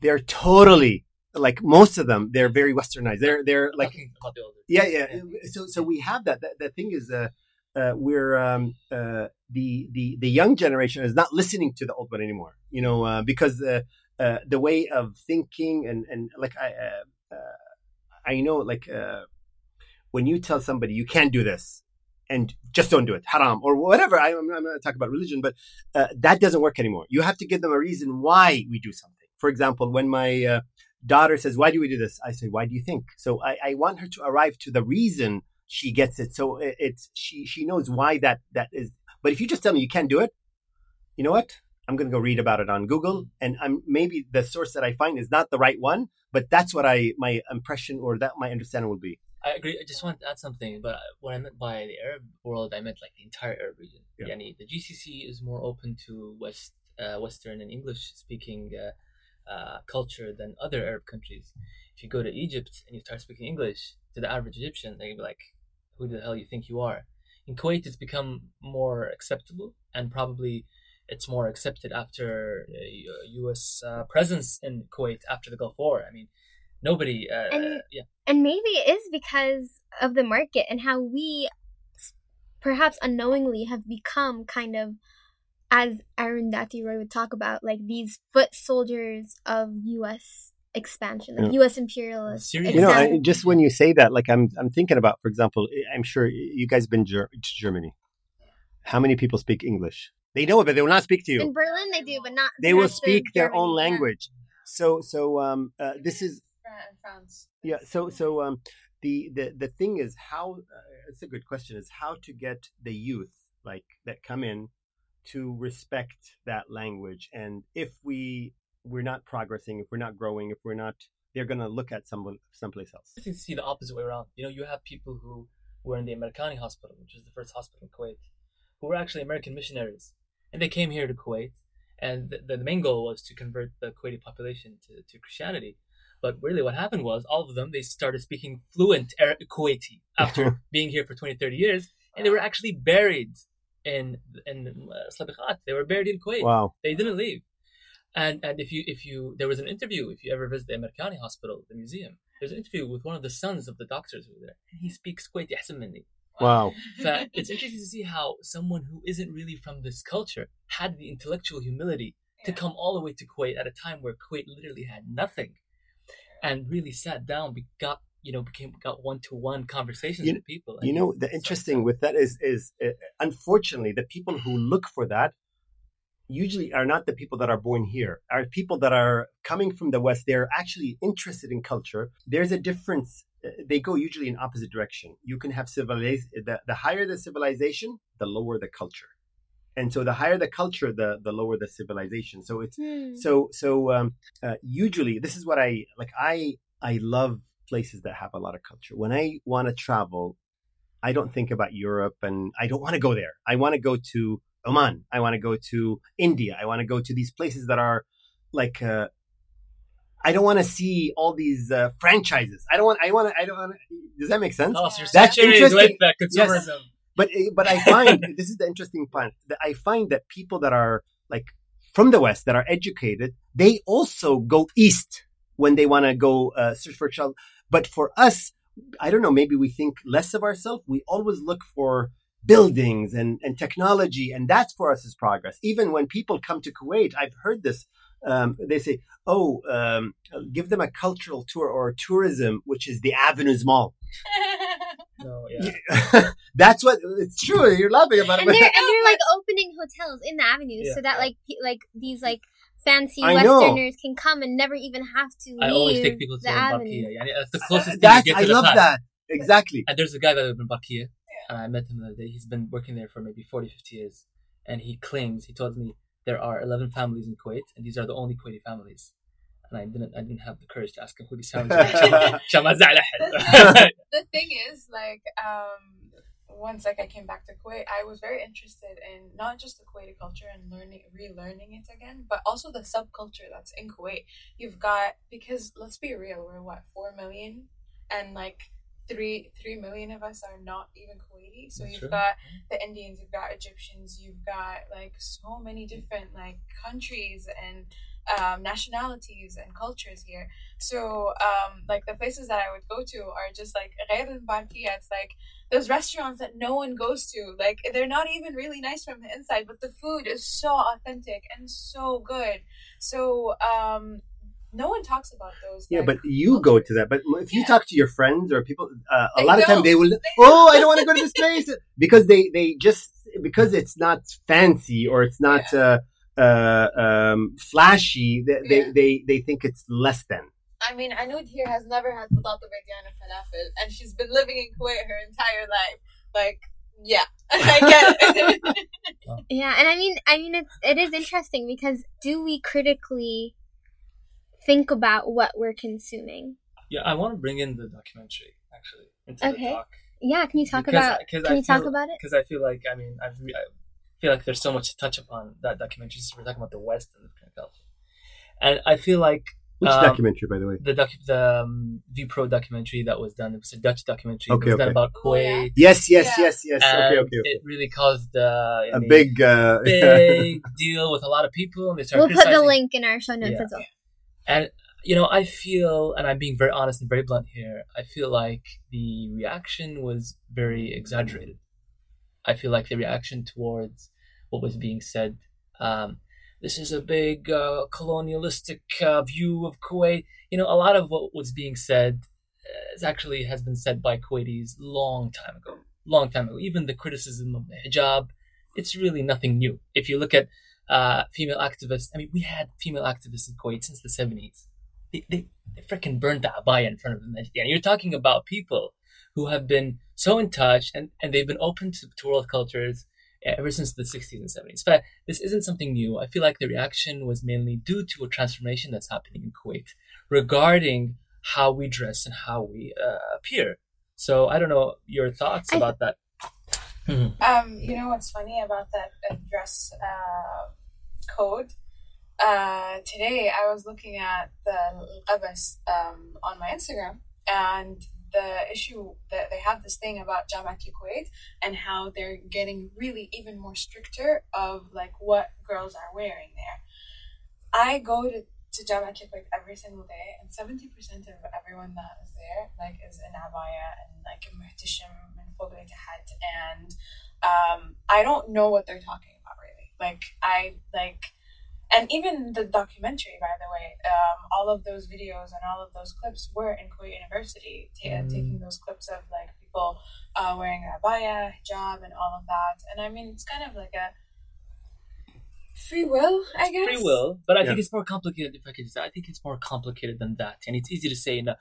S3: they're totally like most of them. They're very westernized. They're they're like
S4: talking about the older.
S3: yeah yeah. So so we have that. That, the thing is, uh, uh, we're um, uh, the the the young generation is not listening to the old one anymore. You know, uh, because uh, uh, the way of thinking and and like I uh, I know like when you tell somebody you can't do this and just don't do it, haram or whatever. I, am not talking about religion, but that doesn't work anymore. You have to give them a reason why we do something. For example, when my daughter says, "Why do we do this?" I say, "Why do you think?" So I, I want her to arrive to the reason she gets it. So it, it's she she knows why that that is. But if you just tell me you can't do it, you know what? I'm going to go read about it on Google, and I'm maybe the source that I find is not the right one, but that's what I my impression or that my understanding will be.
S4: I agree. I just want to add something, but what I meant by the Arab world, I meant like the entire Arab region.
S3: Yeah.
S4: Yani, the GCC is more open to West, uh, Western and English-speaking uh, uh, culture than other Arab countries. If you go to Egypt and you start speaking English to the average Egyptian, they'd be like, "Who the hell you think you are?" In Kuwait, it's become more acceptable, and probably it's more accepted after U.S. Uh, presence in Kuwait after the Gulf War. I mean, nobody, uh,
S2: And-
S4: yeah.
S2: And maybe it is because of the market and how we perhaps unknowingly have become kind of as Arundhati Roy would talk about, like these foot soldiers of US expansion, like US imperialist.
S4: Serious.
S3: You know, I, just when you say that, like I'm, I'm thinking about, for example, I'm sure you guys have been Ger- to Germany. How many people speak English? They know it, but they will not speak to you.
S2: in Berlin they do, but not
S3: They will speak their
S2: Germany,
S3: own
S2: yeah.
S3: language. So, so um, uh, this is
S1: France.
S3: yeah. So, so um, the the the thing is how. Uh, it's a good question. Is how to get the youth like that come in to respect that language, and if we we're not progressing, if we're not growing, if we're not, they're gonna look at someone someplace else.
S4: You to see the opposite way around. You know, you have people who were in the Americani hospital, which is the first hospital in Kuwait, who were actually American missionaries. And they came here to Kuwait, and the, the main goal was to convert the Kuwaiti population to, to Christianity. But really, what happened was all of them, they started speaking fluent Kuwaiti after being here for 20, 30 years, and they were actually buried in in uh, Sulaibikhat. They were buried in Kuwait
S3: Wow.
S4: they didn't leave. And and if you if you there was an interview if you ever visit the Americani Hospital, the museum, there's an interview with one of the sons of the doctors who were there, and he speaks quite Yasmini.
S3: Wow.
S4: Um, but it's interesting to see how someone who isn't really from this culture had the intellectual humility
S1: yeah.
S4: to come all the way to Kuwait at a time where Kuwait literally had nothing, and really sat down, got you know became got one to one conversations
S3: you,
S4: with people.
S3: you know the interesting with that is is uh, unfortunately the people who look for that usually are not the people that are born here. Are people that are coming from the west. They're actually interested in culture. There's a difference. uh, They go usually in opposite direction. You can have civilization. The, the higher the civilization, the lower the culture. And so the higher the culture, the the lower the civilization. So it's
S2: Hmm.
S3: so so um, uh, usually this is what I like. I I love places that have a lot of culture. When I want to travel, I don't think about Europe, and I don't want to go there. I want to go to Oman. I want to go to India. I want to go to these places that are like. Uh, I don't want to see all these uh, franchises. I don't want. I want to. I don't want. to Does that make sense?
S4: Oh, so
S3: That's interesting.
S4: with consumerism.
S3: But eh, but I find this is the interesting part. That I find that people that are like from the West that are educated, they also go east when they want to go uh, search for a child. But for us, I don't know. Maybe we think less of ourselves. We always look for buildings and, and technology, and that's for us is progress. Even when people come to Kuwait, I've heard this. Um, they say, "Oh, um, give them a cultural tour or tourism, which is the Avenues Mall."
S4: No, yeah.
S3: that's what it's true. You're laughing about
S2: and
S3: it.
S2: they're and they're like opening hotels in the avenues
S4: Yeah.
S2: so that like like these like fancy
S3: I know.
S2: Westerners can come and never even have to
S4: I always take people to
S2: the avenue.
S4: Barkia. Yani that's the closest thing
S3: That's,
S4: you get
S3: I
S4: the
S3: love
S4: past.
S3: that. Exactly.
S4: And there's a guy that lives in Barkia, and I met him the other day. He's been working there for maybe 40, 50 years. And he claims, he told me there are 11 families in Kuwait, and these are the only Kuwaiti families. And I didn't, I didn't have the courage to ask him who these families are. the,
S1: the thing is, like, um, once like I came back to Kuwait, I was very interested in not just the Kuwaiti culture and learning, relearning it again, but also the subculture that's in Kuwait. You've got because let's be real, we're what four million, and like three three million of us are not even Kuwaiti. So
S4: That's
S1: you've
S4: true.
S1: got the Indians, you've got Egyptians, you've got like so many different like countries and um, nationalities and cultures here. So um, like the places that I would go to are just like غير الباركية. It's like those restaurants that no one goes to. Like they're not even really nice from the inside, but the food is so authentic and so good. So um, no one talks about those.
S3: Yeah,
S1: like,
S3: but you go to that. But if you
S1: Yeah.
S3: talk to your friends or people, uh, a
S1: They
S3: lot of time they will.
S1: They
S3: Oh, I don't want to go to this place because they they just because it's not fancy or it's not uh, uh, um, flashy. They, they,
S1: Yeah.
S3: they they think it's less than.
S1: I mean, Anoud here has never had batata biryani falafel, and she's been living in Kuwait her entire life. Like, yeah, I get it.
S2: Yeah, and I mean, I mean, it's it is interesting because do we critically think about what we're consuming?
S4: Yeah, I want to bring in the documentary actually into
S2: Okay.
S4: the talk
S2: Yeah, can you talk
S4: Because-
S2: about?
S4: because
S2: Can
S4: I
S2: you talk about it?
S4: because I feel like I mean I've I feel like there's so much to touch upon that documentary. Since we're talking about the West and the current culture, and I feel like
S3: Which
S4: um,
S3: documentary, by the way?
S4: the docu- the um, VPRO documentary that was done. It was a Dutch documentary.
S3: Okay,
S4: it was done
S3: okay.
S4: about
S1: Oh, yeah.
S4: Kuwait.
S3: Yes, yes,
S1: Yeah.
S3: yes, yes.
S4: and
S3: Okay, okay. okay.
S4: It really caused uh, I
S3: A
S4: mean,
S3: big. Uh,
S4: big deal with a lot of people, and they started
S2: We'll put the link in our show notes
S4: Yeah.
S2: as well.
S4: And you know, I feel, and I'm being very honest and very blunt here. I feel like the reaction was very exaggerated. I feel like the reaction towards what was being said. Um, this is a big uh, colonialistic uh, view of Kuwait. You know, a lot of what was being said uh, is actually has been said by Kuwaitis long time ago. Long time ago. Even the criticism of the hijab, it's really nothing new. If you look at uh, female activists, I mean, we had female activists in Kuwait since the 70s. They, they, they freaking burned the abaya in front of the masjid. And you're talking about people who have been so in touch and, and they've been open to, to world cultures ever since the 60s and 70s. But this isn't something new. I feel like the reaction was mainly due to a transformation that's happening in Kuwait regarding how we dress and how we uh, appear. So I don't know your thoughts
S2: I-
S4: about that. Mhm.
S1: Um, you know what's funny about that dress uh, code? Uh, today I was looking at the qabas um, on my Instagram, and the issue that they have this thing about Jamaat Kuwait and how they're getting really even more stricter of like what girls are wearing there. I go to to Jamaat like every single day, and seventy percent of everyone that is there like is in abaya and like muhtisham and fawq hat and um, I don't know what they're talking about really. Like I like, and even the documentary, by the way, um, all of those videos and all of those clips were in Kuwait University, ta-
S4: Mm.
S1: taking those clips of like people uh, wearing abaya, hijab, and all of that. And I mean, it's kind of like a free will, I guess.
S4: Free will, but I
S3: Yeah.
S4: think it's more complicated. If I could, say, I think it's more complicated than that, and it's easy to say in the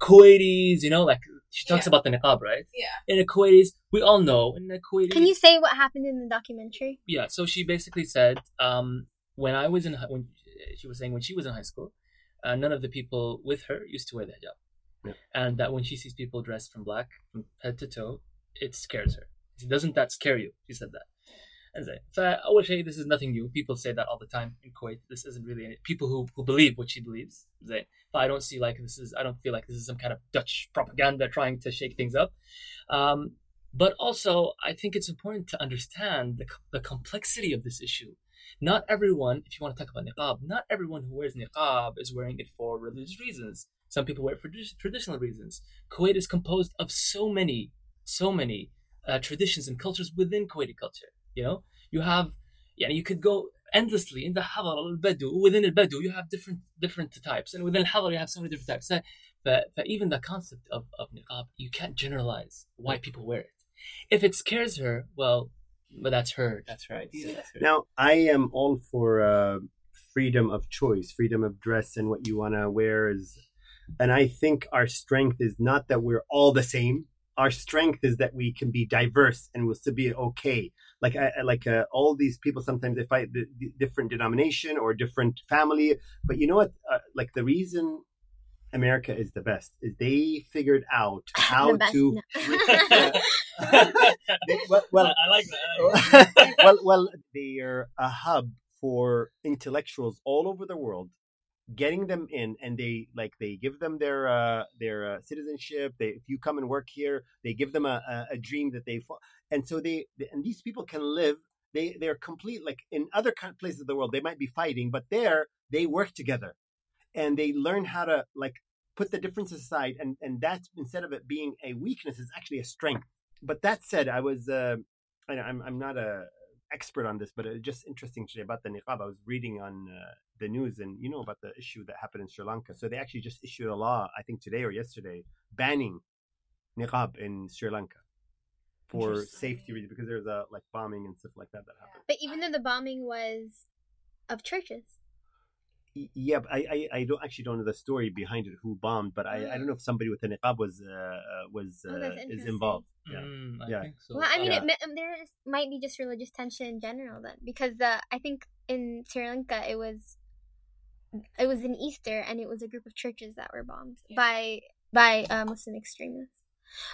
S4: Kuwaitis, you know, like she talks
S1: Yeah.
S4: about the niqab, right?
S1: Yeah.
S4: In the Kuwaitis, we all know in the Kuwaitis.
S2: Can you say what happened in the documentary?
S4: Yeah. So she basically said, um, when I was in, hi- when she was saying when she was in high school, uh, none of the people with her used to wear the hijab,
S3: Yeah.
S4: and that when she sees people dressed from black from head to toe, it scares her. She doesn't that scare you? She said that. And say, فأول شيء, this is nothing new. People say that all the time in Kuwait. This isn't really any, people who, who believe what she believes. Say, but I don't see like this is. I don't feel like this is some kind of Dutch propaganda trying to shake things up. Um, but also, I think it's important to understand the, the complexity of this issue. Not everyone, if you want to talk about niqab, not everyone who wears niqab is wearing it for religious reasons. Some people wear it for tradi- traditional reasons. Kuwait is composed of so many, so many uh, traditions and cultures within Kuwaiti culture. You know, you have, yeah, you could go endlessly in the Hadar al Badu. Within al Badu, you have different different types, and within al Hadar, you have so many different types. So, but, but even the concept of, of niqab, you can't generalize why people wear it. If it scares her, well, but that's her. That's her idea. That's her.
S3: Now, I am all for uh, freedom of choice, freedom of dress, and what you want to wear is. And I think our strength is not that we're all the same. Our strength is that we can be diverse and we'll still be okay. Like, I, I- like uh, all these people sometimes they fight the, the different denomination or different family. But you know what? Uh, like the reason America is the best is they figured out how
S2: The best-
S3: to.
S2: no.
S3: They- well, well,
S4: I like that. I like that.
S3: well, well, they're a hub for intellectuals all over the world, getting them in, and they like they give them their uh, their uh, citizenship. They, if you come and work here, they give them a, a, a dream that they, fo- and so they, and these people can live. They they're complete like in other places of the world they might be fighting, but there they work together, and they learn how to like put the differences aside, and and that's instead of it being a weakness, it's actually a strength. But that said, I was. Uh, I, I'm I'm not a expert on this, but just interesting today about the niqab. I was reading on uh, the news and you know about the issue that happened in Sri Lanka. So they actually just issued a law, I think today or yesterday, banning niqab in Sri Lanka for safety reasons because there's a like bombing and stuff like that that happened.
S2: But even though the bombing was of churches.
S3: Y- Yeah, but I, I, I don't actually don't know the story behind it, who bombed, but I, I don't know if somebody with a niqab was uh, uh, was
S2: Oh,
S3: uh,
S2: that's
S3: is involved. Yeah.
S4: Mm, I
S3: Yeah.
S4: think so.
S2: Well, I mean,
S3: Yeah.
S2: it, mi- um, there is, might be just religious tension in general then, because the I think in Sri Lanka it was it was an Easter and it was a group of churches that were bombed
S1: Yeah.
S2: by by uh, Muslim extremists.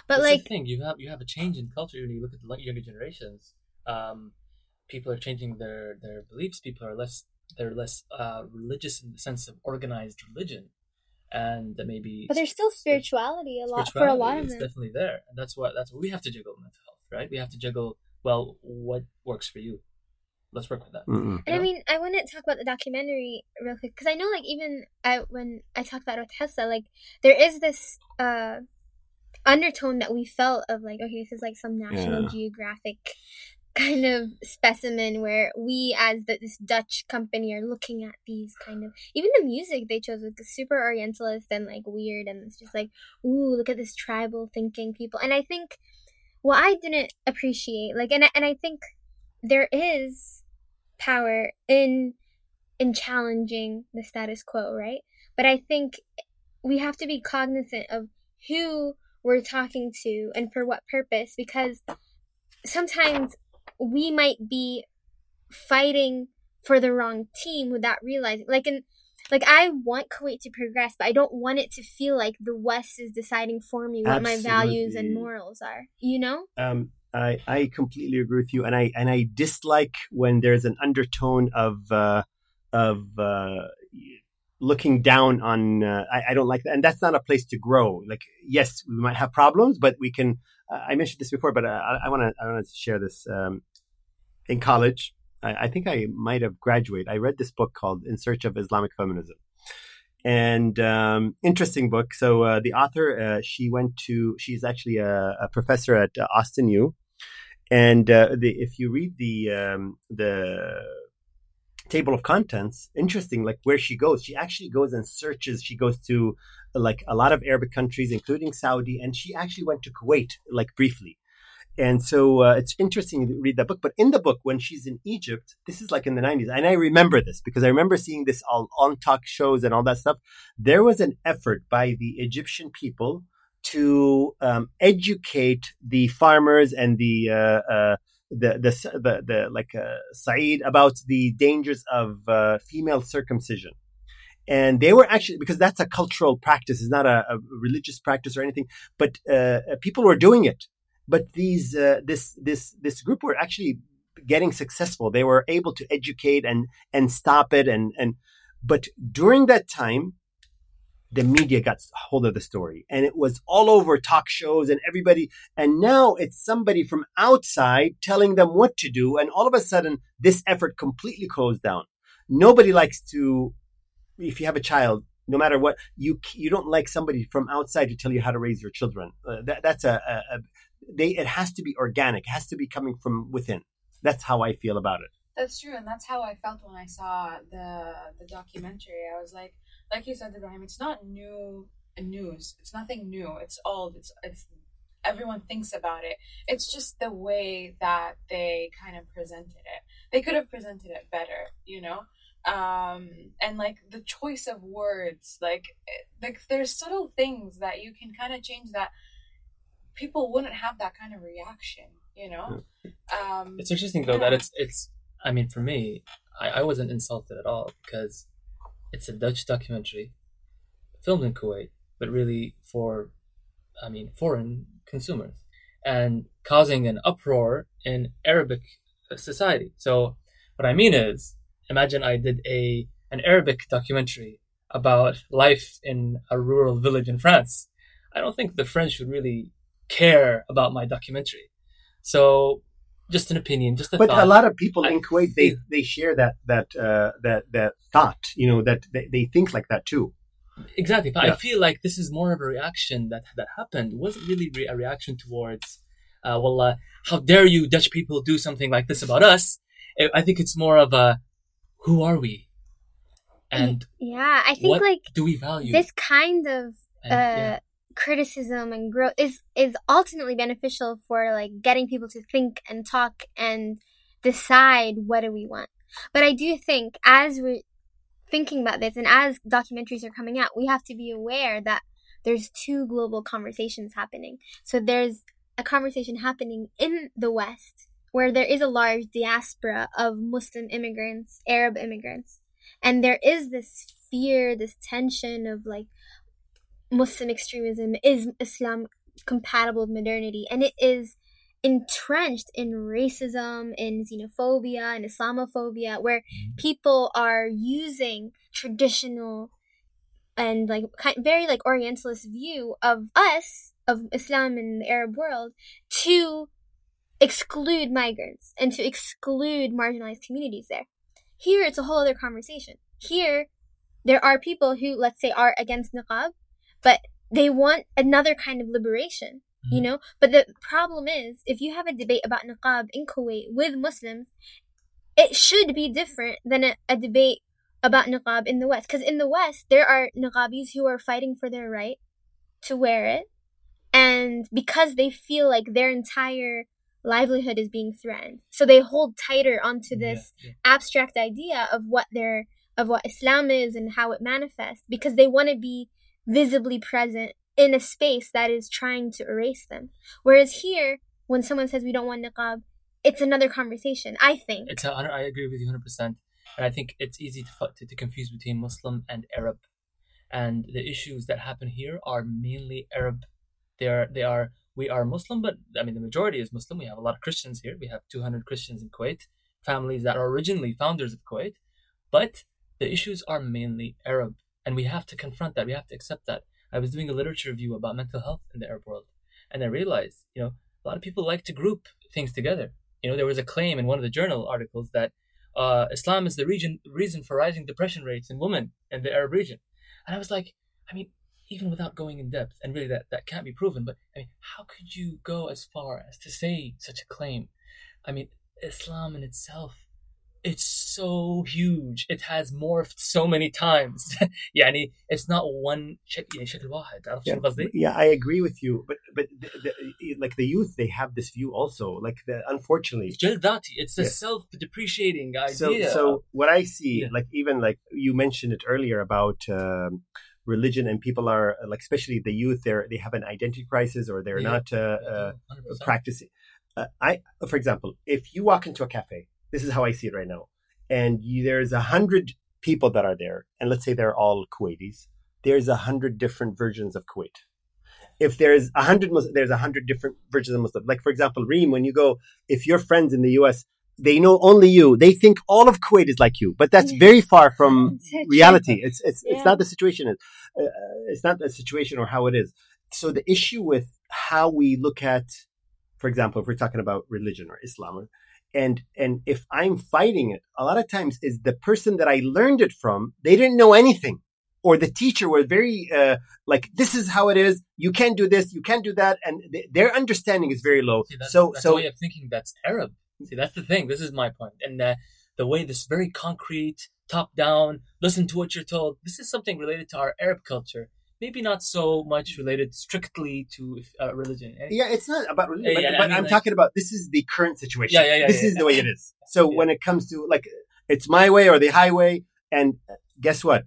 S2: But
S4: That's
S2: like,
S4: the thing you have you have a change in culture when you look at the younger generations. Um, people are changing their their beliefs. People are less they're less uh, religious in the sense of organized religion, and that maybe
S2: but there's still spirituality a lot for a lot of
S4: it's
S2: them.
S4: definitely there, and that's what that's what we have to juggle mental health, right? We have to juggle well what works for you. Let's work with that.
S3: Mm-mm.
S2: And I mean, I want to talk about the documentary real quick because I know, like, even I, when I talked about it with Tessa, like, there is this uh, undertone that we felt of, like, okay, this is like some National
S3: Yeah.
S2: Geographic kind of specimen where we, as the, this Dutch company, are looking at these kind of even the music they chose was super Orientalist and like weird, and it's just like, ooh, look at this tribal thinking people. And I think what I didn't appreciate, like, and and I think there is power in in challenging the status quo, right? But I think we have to be cognizant of who we're talking to and for what purpose because sometimes we might be fighting for the wrong team without realizing like in like I want Kuwait to progress, but I don't want it to feel like the West is deciding for me what my values and morals are. You know?
S3: Um, I, I completely agree with you, and I and I dislike when there's an undertone of uh, of uh, looking down on. Uh, I, I don't like that, and that's not a place to grow. Like, yes, we might have problems, but we can. Uh, I mentioned this before, but uh, I want to I want to share this. Um, in college, I, I think I might have graduated. I read this book called "In Search of Islamic Feminism." And um, interesting book. So uh, the author, she went to. She's actually a, a professor at Austin U, and uh, the, if you read the um, the table of contents, interesting. Like where she goes, she actually goes and searches. She goes to like a lot of Arabic countries, including Saudi, and she actually went to Kuwait, like briefly. And so uh, it's interesting to read that book. But in the book, when she's in Egypt, this is like in the 90s, and I remember this because I remember seeing this all on talk shows and all that stuff. There was an effort by the Egyptian people to um, educate the farmers and the uh, uh, the, the the the like uh, Saeed about the dangers of uh, female circumcision. And they were actually because that's a cultural practice, it's not a, a religious practice or anything. But uh, people were doing it. But these uh, this this this group were actually getting successful. They were able to educate and and stop it. And and but during that time, the media got hold of the story and it was all over talk shows and everybody and now it's somebody from outside telling them what to do and all of a sudden this effort completely closed down. Nobody likes to if you have a child no matter what you you don't like somebody from outside to tell you how to raise your children. Uh, that, that's a, a, a they it has to be organic it has to be coming from within. That's how i feel about it.
S1: That's true, and that's how I felt when I saw the the documentary. I was like, like you said, Ibrahim, it's not new news. It's nothing new. It's old. It's it's everyone thinks about it. It's just the way that they kind of presented it. They could have presented it better, you know. Um, and like the choice of words, like like there's subtle things that you can kind of change that people wouldn't have that kind of reaction, you know. Um,
S4: It's interesting though that it's it's. I mean, for me, I, I wasn't insulted at all because it's a Dutch documentary filmed in Kuwait, but really for, I mean, foreign consumers and causing an uproar in Arabic uh, society. So what I mean is, imagine I did a an Arabic documentary about life in a rural village in France. I don't think the French would really care about my documentary. So just an opinion, just a
S3: but
S4: thought.
S3: a lot of people
S4: I
S3: in Kuwait they they share that that uh, that that thought you know that they, they think like that too
S4: Exactly. But
S3: Yeah.
S4: I feel like this is more of a reaction that that happened. It wasn't really re- a reaction towards, uh, well, uh, how dare you Dutch people do something like this about us? I- I think it's more of a, who are we? And
S2: yeah, I think
S4: what
S2: like
S4: do we value?
S2: this kind of
S4: And,
S2: uh,
S4: yeah.
S2: Criticism and growth is is ultimately beneficial for like getting people to think and talk and decide what do we want. But I do think as we're thinking about this and as documentaries are coming out, we have to be aware that there's two global conversations happening. So there's a conversation happening in the West where there is a large diaspora of Muslim immigrants, Arab immigrants, and there is this fear, this tension of like Muslim extremism is Islam compatible with modernity, and it is entrenched in racism, in xenophobia, and Islamophobia, where mm-hmm. people are using traditional and like very like Orientalist view of us of Islam in the Arab world to exclude migrants and to exclude marginalized communities there. Here, it's a whole other conversation. Here, there are people who, let's say, are against niqab, but they want another kind of liberation, you
S4: Mhm.
S2: know? But the problem is, if you have a debate about niqab in Kuwait with Muslims, it should be different than a, a debate about niqab in the West. Because in the West, there are niqabis who are fighting for their right to wear it. And because they feel like their entire livelihood is being threatened. So they hold tighter onto this
S4: Yeah, yeah.
S2: abstract idea of what their of what Islam is and how it manifests because they want to be visibly present in a space that is trying to erase them. Whereas here, when someone says we don't want niqab, it's another conversation. I think.
S4: It's a. I agree with you hundred percent, and I think it's easy to, to to confuse between Muslim and Arab, and the issues that happen here are mainly Arab. They are they are we are Muslim, but I mean the majority is Muslim. We have a lot of Christians here. We have two hundred Christians in Kuwait, families that are originally founders of Kuwait, but the issues are mainly Arab, and we have to confront that. We have to accept that. I was doing a literature review about mental health in the Arab world, and I realized, you know, a lot of people like to group things together. You know, there was a claim in one of the journal articles that uh, Islam is the region reason for rising depression rates in women in the Arab region, and I was like, I mean, even without going in depth, and really that that can't be proven, but I mean, how could you go as far as to say such a claim? I mean, Islam in itself it's so huge it has morphed so many times يعني it's not one شك- يعني شكل واحد عرفت
S3: Yeah,
S4: شنو قصدي؟
S3: yeah, I agree with you, but but the, the, like the youth, they have this view also. Like the unfortunately,
S4: جلد ذاتي it's a
S3: Yeah.
S4: self-depreciating
S3: so
S4: idea
S3: so what I see,
S4: Yeah.
S3: like even like you mentioned it earlier about um, religion, and people are like, especially the youth, they're they have an identity crisis or they're
S4: Yeah.
S3: not uh,
S4: Yeah,
S3: uh,
S4: 100%.
S3: practicing. Uh, I, for example, if you walk into a cafe, this is how I see it right now, and you, there's a hundred people that are there, and let's say they're all Kuwaitis. There's a hundred different versions of Kuwait. If there's a hundred, there's a hundred different versions of Muslim. Like for example, Reem, when you go, if your friends in the U.S. They know only you. They think all of Kuwait is like you, but that's
S2: Yeah.
S3: very far from
S2: It's
S3: reality. It's it's
S2: Yeah.
S3: it's not the situation. It's, uh, it's not the situation or how it is. So the issue with how we look at, for example, if we're talking about religion or Islam, or- and and if I'm fighting it, a lot of times is the person that I learned it from. They didn't know anything, or the teacher was very uh, like, "This is how it is. You can't do this. You can't do that," and th- their understanding is very low.
S4: See, that's,
S3: so
S4: that's
S3: so
S4: a way of thinking that's Arab. See, that's the thing. This is my point. And uh, the way this very concrete, top down, listen to what you're told, this is something related to our Arab culture. Maybe not so much related strictly to uh, religion. eh?
S3: Yeah, it's not about religion,
S4: Yeah,
S3: but,
S4: yeah, I
S3: but
S4: mean,
S3: I'm
S4: like-
S3: talking about this is the current situation.
S4: Yeah, yeah, yeah,
S3: This
S4: yeah,
S3: is
S4: yeah.
S3: the way it is. So
S4: Yeah.
S3: when it comes to like, it's my way or the highway, and guess what?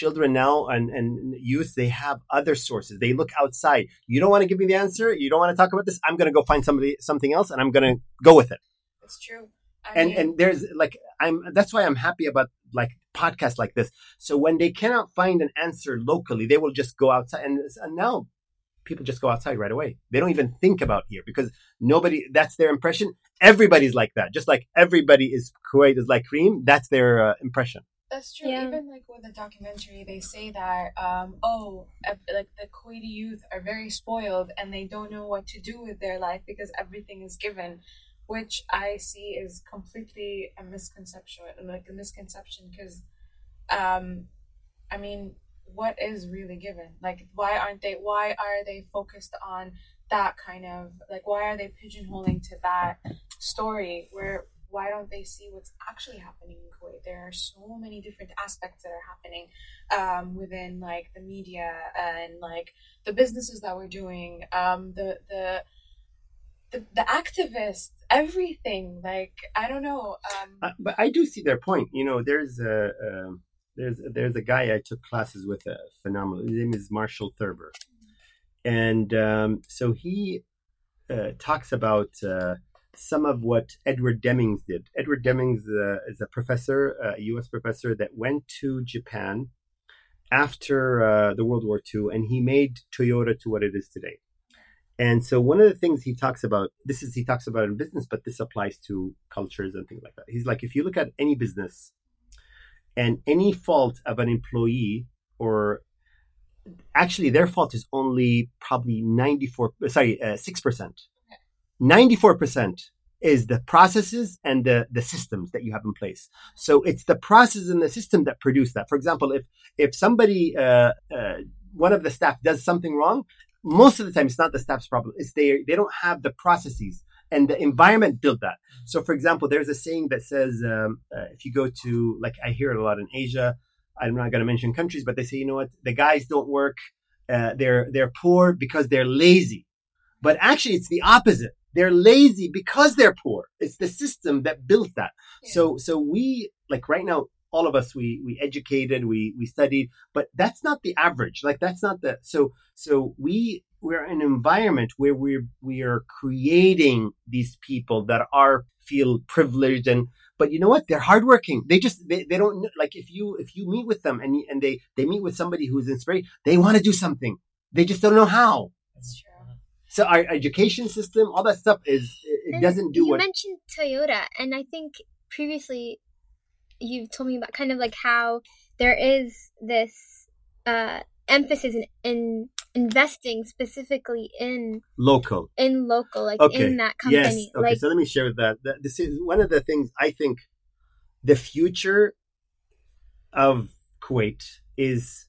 S3: Children now and, and youth, they have other sources. They look outside. You don't want to give me the answer. You don't want to talk about this. I'm going to go find somebody something else, and I'm going to go with it.
S1: It's true. I
S3: And
S1: mean,
S3: and there's like I'm. That's why I'm happy about like podcasts like this. So when they cannot find an answer locally, they will just go outside. And, and now people just go outside right away. They don't even think about here because nobody. That's their impression. Everybody's like that. Just like everybody is Kuwait is like Reem. That's their uh, impression.
S1: That's true.
S2: Yeah.
S1: Even like with the documentary, they say that um, oh, like the Kuwaiti youth are very spoiled and they don't know what to do with their life because everything is given, which I see is completely a misconception, like a misconception. Because, um, I mean, what is really given? Like, why aren't they? Why are they focused on that kind of like? Why are they pigeonholing to that story where why don't they see what's actually happening in Kuwait? There are so many different aspects that are happening um, within like the media and like the businesses that we're doing, um, the the the, the activists, everything. Like I don't know. Um,
S3: Uh, but I do see their point. You know, there's a um, there's there's a guy I took classes with, a phenomenal. His name is Marshall Thurber, and um, so he uh, talks about uh, some of what Edward Demings did. Edward Demings uh, is a professor, a U.S. professor that went to Japan after uh, the World War II, and he made Toyota to what it is today. And so one of the things he talks about, this is he talks about in business, but this applies to cultures and things like that. He's like, if you look at any business and any fault of an employee or actually their fault is only probably 94 sorry uh, 6% 94% is the processes and the, the systems that you have in place. So it's the process and the system that produce that. For example if if somebody uh, uh, one of the staff does something wrong most of the time it's not the staff's problem. It's they they don't have the processes and the environment built that. So for example there's a saying that says um, uh, if you go to like i hear it a lot in asia. I'm not going to mention countries but they say you know what? The guys don't work uh, they're they're poor because they're lazy. But actually it's the opposite. They're lazy because they're poor. It's the system that built that.
S1: Yeah.
S3: so so we like right now all of us we we educated we we studied but that's not the average. Like that's not the so so we we're in an environment where we're we are creating these people that are feel privileged and but you know what? They're hardworking. They just they, they don't like if you if you meet with them and and they they meet with somebody who's inspired they want to do something. They just don't know how.
S1: That's true.
S3: so our education system all that stuff is it, doesn't do
S2: you
S3: what
S2: mentioned Toyota, and I think previously you've told me about kind of like how there is this uh, emphasis in, in investing specifically in
S3: local
S2: in local, like
S3: Okay.
S2: in that company Yes.
S3: Okay.
S2: Like
S3: so let me share that. that. This is one of the things I think the future of Kuwait is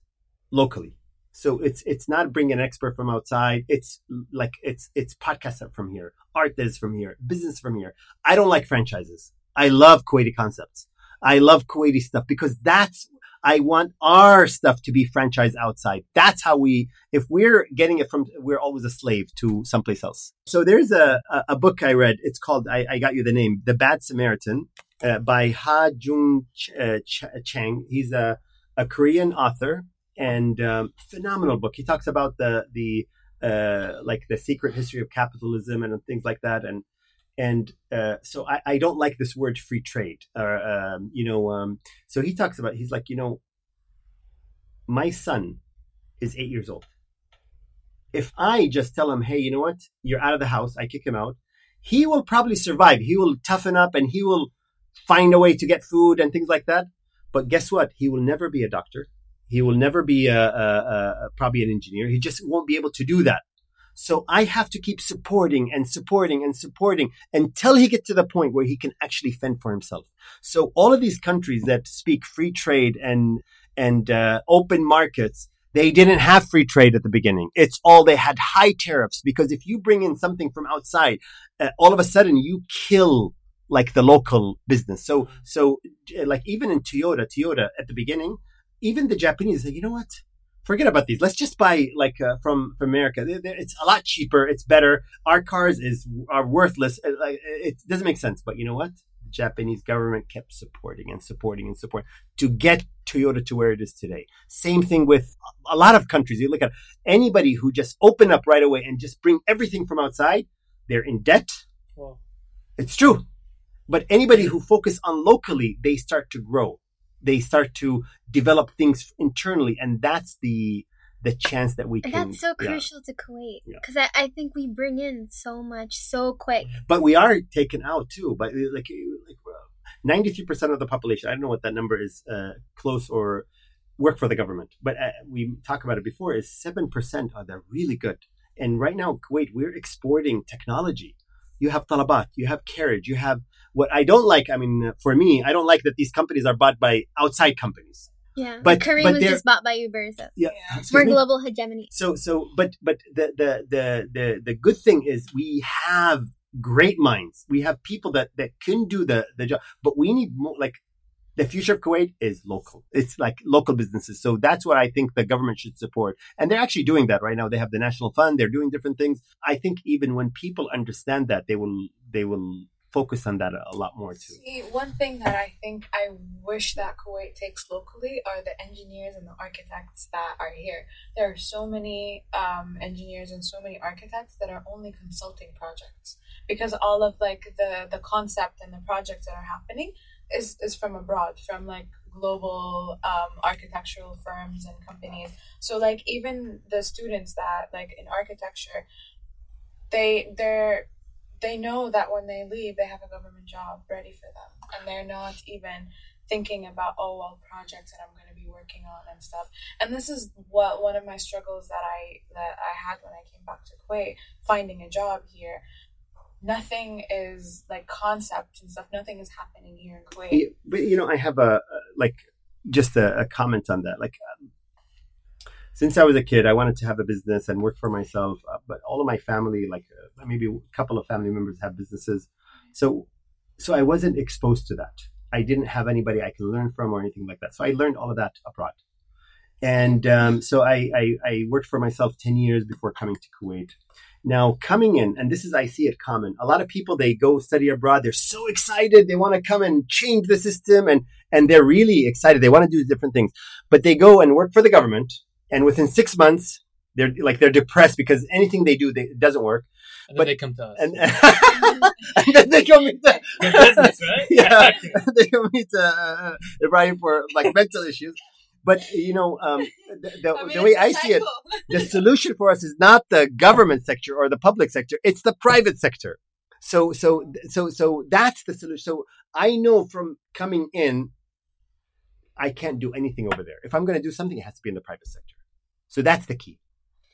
S3: locally. So it's it's not bringing an expert from outside. It's like it's it's podcast from here, art is from here, business from here. I don't like franchises. I love Kuwaiti concepts. I love Kuwaiti stuff because that's I want our stuff to be franchised outside. That's how we, if we're getting it from, we're always a slave to someplace else. So there's a, a, a book I read. It's called, I, I got you the name, The Bad Samaritan uh, by Ha Joon Ch- uh, Ch- Chang. He's a, a Korean author and um, phenomenal book. He talks about the, the, uh, like the secret history of capitalism and things like that. And, and uh, so I, I don't like this word free trade or um, you know um, so he talks about he's like you know my son is eight years old. If i just tell him hey you know what? You're out of the house i kick him out. He will probably survive. He will toughen up and he will find a way to get food and things like that. But guess what? He will never be a doctor. He will never be a, a, a probably an engineer. He just won't be able to do that so I have to keep supporting and supporting and supporting until he gets to the point where he can actually fend for himself. So all of these countries that speak free trade and and uh, open markets, they didn't have free trade at the beginning. It's all they had high tariffs because if you bring in something from outside, uh, all of a sudden you kill like the local business. So so like even in Toyota, Toyota at the beginning, even the Japanese said, you know what? Forget about these. Let's just buy like uh, from from America. It's a lot cheaper. It's better. Our cars is are worthless. It, like, it doesn't make sense. But you know what? The Japanese government kept supporting and supporting and supporting to get Toyota to where it is today. Same thing with a lot of countries. You look at anybody who just open up right away and just bring everything from outside. They're in debt.
S4: Well,
S3: It's true. But anybody who focus on locally, they start to grow. They start to develop things internally, and that's the the chance that we can.
S2: that's so
S3: yeah.
S2: crucial to Kuwait
S3: Yeah.
S2: because I, I think we bring in so much so quick.
S3: But we are taken out too. But uh, like like ninety three percent of the population. I don't know what that number is, uh, close or work for the government. But uh, we talked about it before. Is seven percent are they're really good. And right now, Kuwait, we're exporting technology. You have talabat, you have carriage, you have what I don't like. I mean, uh, for me, I don't like that these companies are bought by outside companies.
S2: Yeah,
S3: But-
S2: Careem
S3: but
S2: was just bought by Uber, so
S3: Yeah,
S1: Yeah.
S3: excuse
S2: we're global hegemony.
S3: So so but but the the the the the good thing is we have great minds. We have people that that can do the the job, but we need more like the future of Kuwait is local. It's like local businesses. So that's what I think the government should support. And they're actually doing that right now. They have the national fund. They're doing different things. I think even when people understand that, they will they will focus on that a lot more too.
S1: See, one thing that I think I wish that Kuwait takes locally are the engineers and the architects that are here. There are so many um, engineers and so many architects that are only consulting projects because all of like the the concept and the projects that are happening is is from abroad, from like global um, architectural firms and companies. So like even the students that like in architecture, they they're they know that when they leave, they have a government job ready for them, and they're not even thinking about oh well projects that I'm going to be working on and stuff. And this is what one of my struggles that I that I had when I came back to Kuwait, finding a job here nothing is like concept and stuff. Nothing is happening here in Kuwait.
S3: But you know, I have a like just a, a comment on that. Like, um, since I was a kid, I wanted to have a business and work for myself. Uh, but all of my family, like uh, maybe a couple of family members, have businesses. So, so I wasn't exposed to that. I didn't have anybody I could learn from or anything like that. So I learned all of that abroad. And um, so I, I, I worked for myself 10 years before coming to Kuwait. Now, coming in, and this is, I see it common. A lot of people, they go study abroad. They're so excited. They want to come and change the system and, and they're really excited. They want to do different things, but they go and work for the government. And within six months, they're like, they're depressed because anything they do, they, it doesn't work.
S4: And but they come to us.
S3: And, and then they come into
S4: business, right?
S3: yeah, they come into uh, Ibrahim for like mental issues. But you know, um, the, the, I mean, the way I see it, the solution for us is not the government sector or the public sector; it's the private sector. So, so, so, so that's the solution. So I know from coming in, I can't do anything over there. If I'm going to do something, it has to be in the private sector. So that's the key.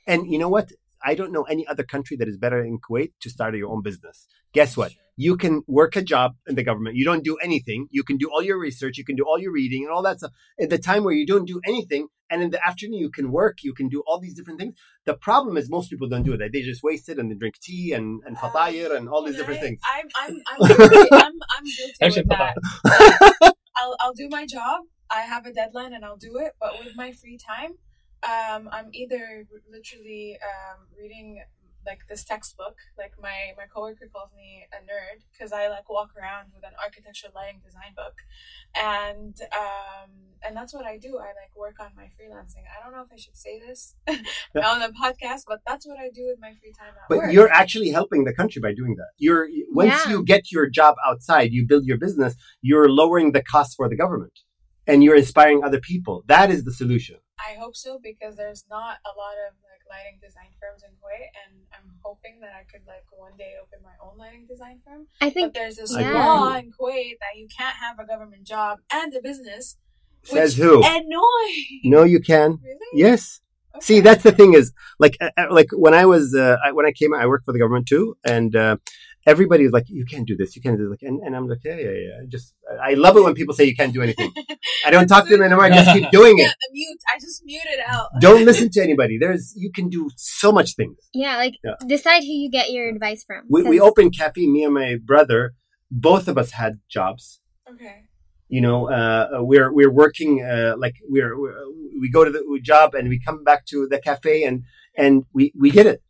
S3: And you know what? I don't know any other country that is better in Kuwait to start your own business. Guess what? You can work a job in the government. You don't do anything. You can do all your research. You can do all your reading and all that stuff. At the time where you don't do anything, and in the afternoon you can work. You can do all these different things. The problem is most people don't do it. They just waste it and they drink tea and and uh, fatayr and all these different
S1: I,
S3: things.
S1: I'm I'm I'm, I'm, I'm guilty with that. I'll I'll do my job. I have a deadline and I'll do it. But with my free time, um, I'm either literally um, reading like this textbook. Like my my coworker calls me a nerd because I like walk around with an architecture lighting design book, and um, and that's what I do. I like work on my freelancing. I don't know if I should say this on the podcast, but that's what I do with my free time.
S3: but
S1: work.
S3: you're actually helping the country by doing that. You're once yeah. you get your job outside, you build your business. You're lowering the cost for the government, and you're inspiring other people. That is the solution.
S1: I hope so because there's not a lot of like lighting design firms in Kuwait, and I'm hoping that I could like one day open my own lighting design firm.
S2: I think
S1: but there's this yeah. law in Kuwait that you can't have a government job and a business.
S3: Says who?
S1: Annoying.
S3: No, you can.
S1: Really?
S3: Yes. Okay. See, that's the thing is like uh, uh like when I was uh, I, when I came, I worked for the government too, and uh, everybody was like, "You can't do this. You can't do this." And, and I'm like, "Yeah, yeah, yeah." Just I love it when people say you can't do anything. I don't talk to them anymore. I just keep doing it.
S1: Yeah, mute. I just mute it out.
S3: don't listen to anybody. There's you can do so much things.
S2: Yeah, like yeah. decide who you get your advice from.
S3: We we opened cafe. Me and my brother, both of us had jobs.
S1: Okay.
S3: You know, uh, we're we're working uh, like we're, we're we go to the job and we come back to the cafe and and we we did it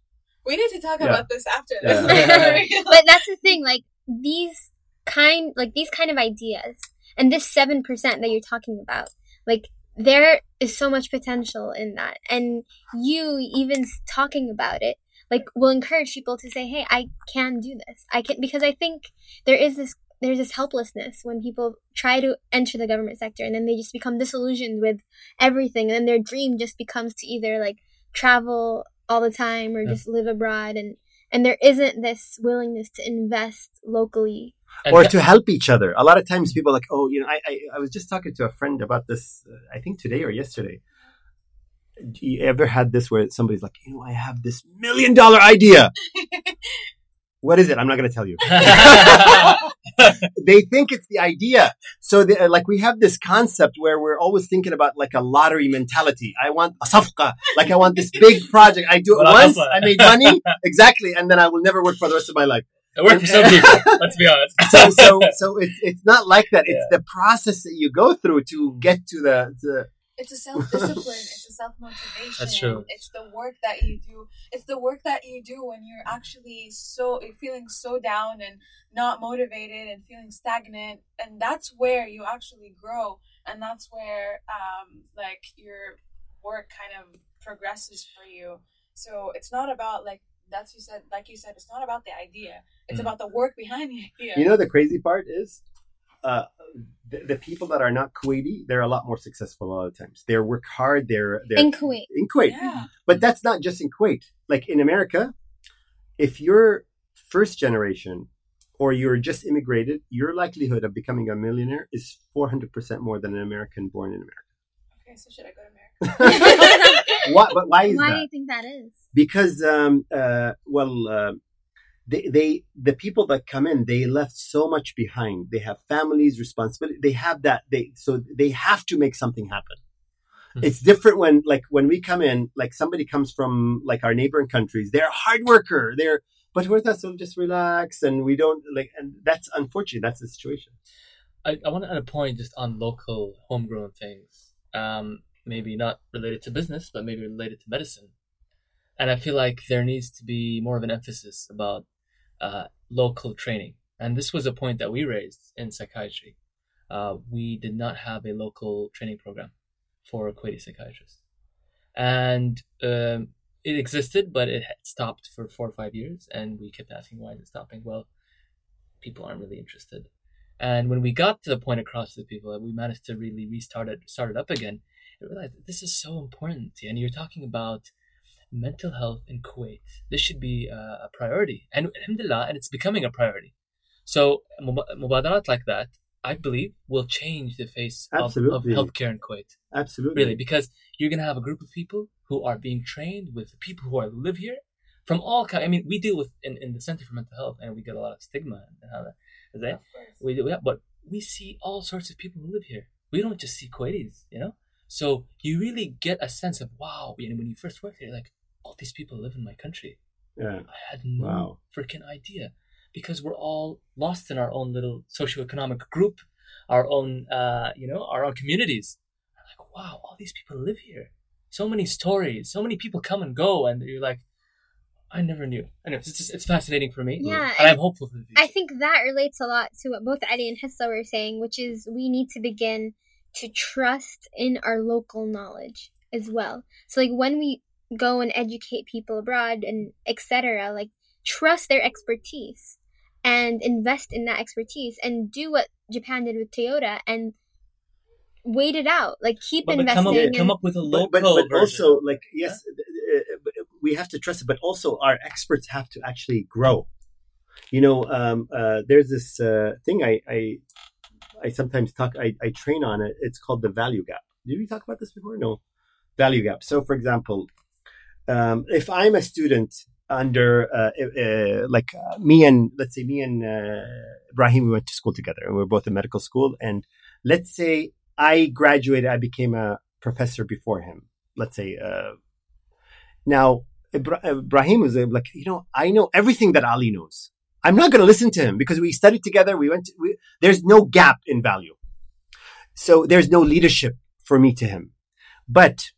S1: we need to talk yeah. about this after this.
S2: But that's the thing, like these kind like these kind of ideas and this 7% that you're talking about, like there is so much potential in that. And you even talking about it like will encourage people to say, "Hey, I can do this. I can because I think there is this there's this helplessness when people try to enter the government sector and then they just become disillusioned with everything and then their dream just becomes to either like travel all the time or yeah. just live abroad and and there isn't this willingness to invest locally
S3: or to help each other a lot of times people are like oh you know i i, I was just talking to a friend about this uh, i think today or yesterday Do you ever had this where somebody's like you know i have this million dollar idea What is it? I'm not going to tell you. they think it's the idea. So, they, uh, like, we have this concept where we're always thinking about like a lottery mentality. I want a safqa. Like, I want this big project. I do it once. I made money. Exactly. And then I will never work for the rest of my life.
S4: It worked for some people. Let's be honest.
S3: so so so it's it's not like that. It's the process that you go through to get to the, the
S1: it's a self discipline. it's a self motivation.
S4: That's true.
S1: It's the work that you do. It's the work that you do when you're actually so feeling so down and not motivated and feeling stagnant, and that's where you actually grow, and that's where um like your work kind of progresses for you. So it's not about like that's you said like you said it's not about the idea. It's
S4: Mm.
S1: about the work behind the idea.
S3: you know the crazy part is uh the, the people that are not Kuwaiti, they're a lot more successful a lot of times. They work hard. They're they're
S2: In Kuwait.
S3: in Kuwait.
S1: yeah.
S3: But that's not just in Kuwait. Like in America, if you're first generation or you're just immigrated, your likelihood of becoming a millionaire is 400% more than an American born in America.
S1: Okay, so should I go to America?
S3: America. why, but why is
S2: Why do you think that is?
S3: Because, um, uh, well, uh, they, they, the people that come in, they left so much behind. They have families, responsibility. They have that. They, so they have to make something happen.
S4: Hmm.
S3: It's different when, like, when we come in, like somebody comes from like our neighboring countries. They're a hard worker. They're, but with us, we'll just relax and we don't like, and that's unfortunate. That's the situation.
S4: I, I want to add a point just on local homegrown things. Um, maybe not related to business, but maybe related to medicine. And I feel like there needs to be more of an emphasis about uh, local training. And this was a point that we raised in psychiatry. Uh, we did not have a local training program for Kuwaiti psychiatrists. And um, it existed, but it had stopped for four or five years. And we kept asking, why is it stopping? Well, people aren't really interested. And when we got to the point across to the people that we managed to really restart it, start it up again, I realized that this is so important. And you're talking about mental health in Kuwait. This should be uh, a priority. And alhamdulillah, and it's becoming a priority. So mub- mubadarat like that, I believe, will change the face of, of healthcare in Kuwait.
S3: Absolutely.
S4: Really, because you're going to have a group of people who are being trained with people who are live here from all kind. I mean, we deal with in, in the Center for Mental Health, and we get a lot of stigma and how that is that.
S1: Of course.
S4: We do, yeah, but we see all sorts of people who live here. We don't just see Kuwaitis, you know. So you really get a sense of wow. You know, when you first work here, you're like all these people live in my country.
S3: Yeah.
S4: I had no
S3: Wow.
S4: freaking idea because we're all lost in our own little socioeconomic group, our own, uh, you know, our own communities. I'm like, wow, all these people live here. So many stories, so many people come and go, and you're like, I never knew. Anyways, it's just it's fascinating for me.
S2: Yeah,
S4: and I'm hopeful for the future.
S2: I think that relates a lot to what both Ali and Hissa were saying, which is we need to begin to trust in our local knowledge as well. So like when we go and educate people abroad and etc., like trust their expertise and invest in that expertise and do what Japan did with Toyota and wait it out. Like keep
S4: but, but
S2: investing.
S4: come up,
S2: and-
S4: come up with a local
S3: but, but, but also like yes uh, uh, we have to trust it but also our experts have to actually grow you know um, uh, there's this uh, thing I, I i sometimes talk I, I train on it it's called the value gap did we talk about this before no value gap so for example um, if i'm a student under uh, uh, like uh, me and let's say me and uh, ibrahim we went to school together and we are both in medical school. And let's say i graduated i became a professor before him let's say uh, now Ibra- ibrahim was uh, like you know i know everything that ali knows. I'm not going to listen to him because we studied together. We went to, we, there's no gap in value. So there's no leadership for me to him. But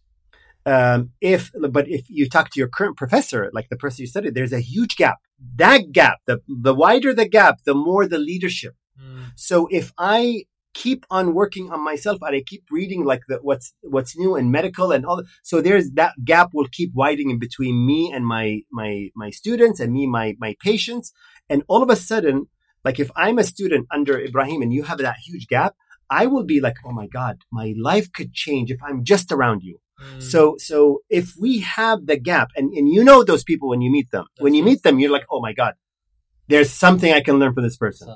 S3: um, if but if you talk to your current professor like the person you studied there's a huge gap that gap the the wider the gap the more the leadership
S4: Mm.
S3: so if I keep on working on myself and I keep reading like the, what's what's new in medical and all, so there's that gap will keep widening between me and my my my students and me my my patients. And all of a sudden, like if I'm a student under Ibrahim and you have that huge gap, I will be like, oh my god, my life could change if I'm just around you.
S4: Mm.
S3: So so if we have the gap, and and you know those people when you meet them, when you meet them, you're like, oh my god, there's something I can learn from this person.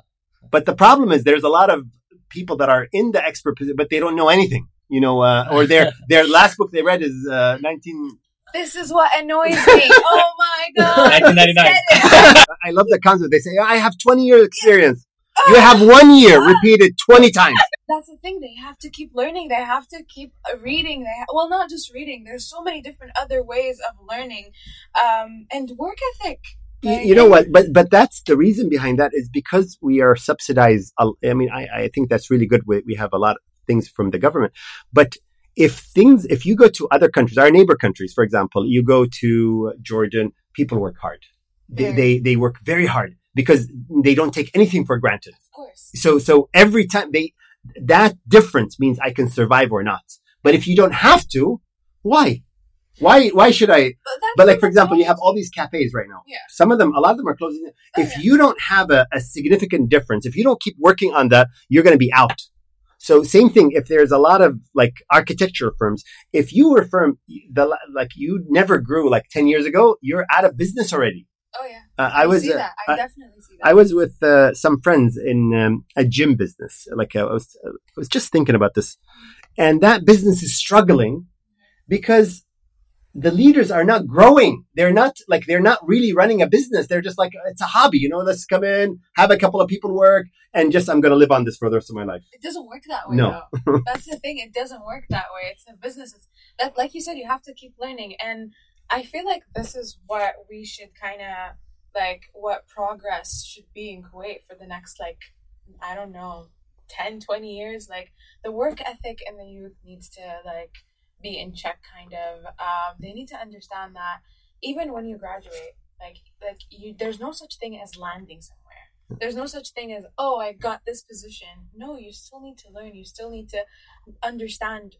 S3: But the problem is there's a lot of people that are in the expert position, but they don't know anything. You know, uh, or their their last book they read is uh, 19.
S1: This is what annoys me. oh my god.
S4: 1999.
S1: You said it.
S3: I love the concept. They say I have 20 years experience. You have one year repeated 20 times.
S1: That's the thing. They have to keep learning. They have to keep uh, reading. They ha- well, not just reading. There's so many different other ways of learning, um, and work ethic.
S3: You know what? But but that's the reason behind that is because we are subsidized. i mean, I, I think that's really good. We, we have a lot of things from the government. But if things, if you go to other countries, our neighbor countries, for example, you go to Jordan, people work hard. They, they they work very hard because they don't take anything for granted.
S1: Of course.
S3: So so every time they that difference means I can survive or not. But if you don't have to, why? Why why should I?
S1: But,
S3: But like for example, you have all these cafes right now.
S1: Yeah.
S3: Some of them, a lot of them are closing.
S1: Oh,
S3: if
S1: yeah.
S3: you don't have a, a significant difference, if you don't keep working on that, you're going to be out. So same thing. If there's a lot of like architecture firms, if you were firm, the like you never grew like ten years ago, you're out of business already.
S1: Oh yeah.
S3: Uh, I was
S1: see
S3: uh,
S1: that. I,
S3: I-
S1: definitely see that.
S3: I was with uh, some friends in um, a gym business. Like uh, I was, I was just thinking about this, and that business is struggling because the leaders are not growing. They're not like they're not really running a business. They're just like it's a hobby, you know. Let's come in, have a couple of people work, and just I'm going to live on this for the rest of my life.
S1: it doesn't work that way.
S3: No.
S1: though. That's the thing. It doesn't work that way. It's a business. It's, that, like you said, you have to keep learning. And I feel like this is what we should kind of like. What progress should be in Kuwait for the next like I don't know 10, 20 years. Like the work ethic in the youth needs to like be in check. Kind of. Um, they need to understand that even when you graduate, like like you, there's no such thing as landing somewhere there's no such thing as oh i got this position no you still need to learn you still need to understand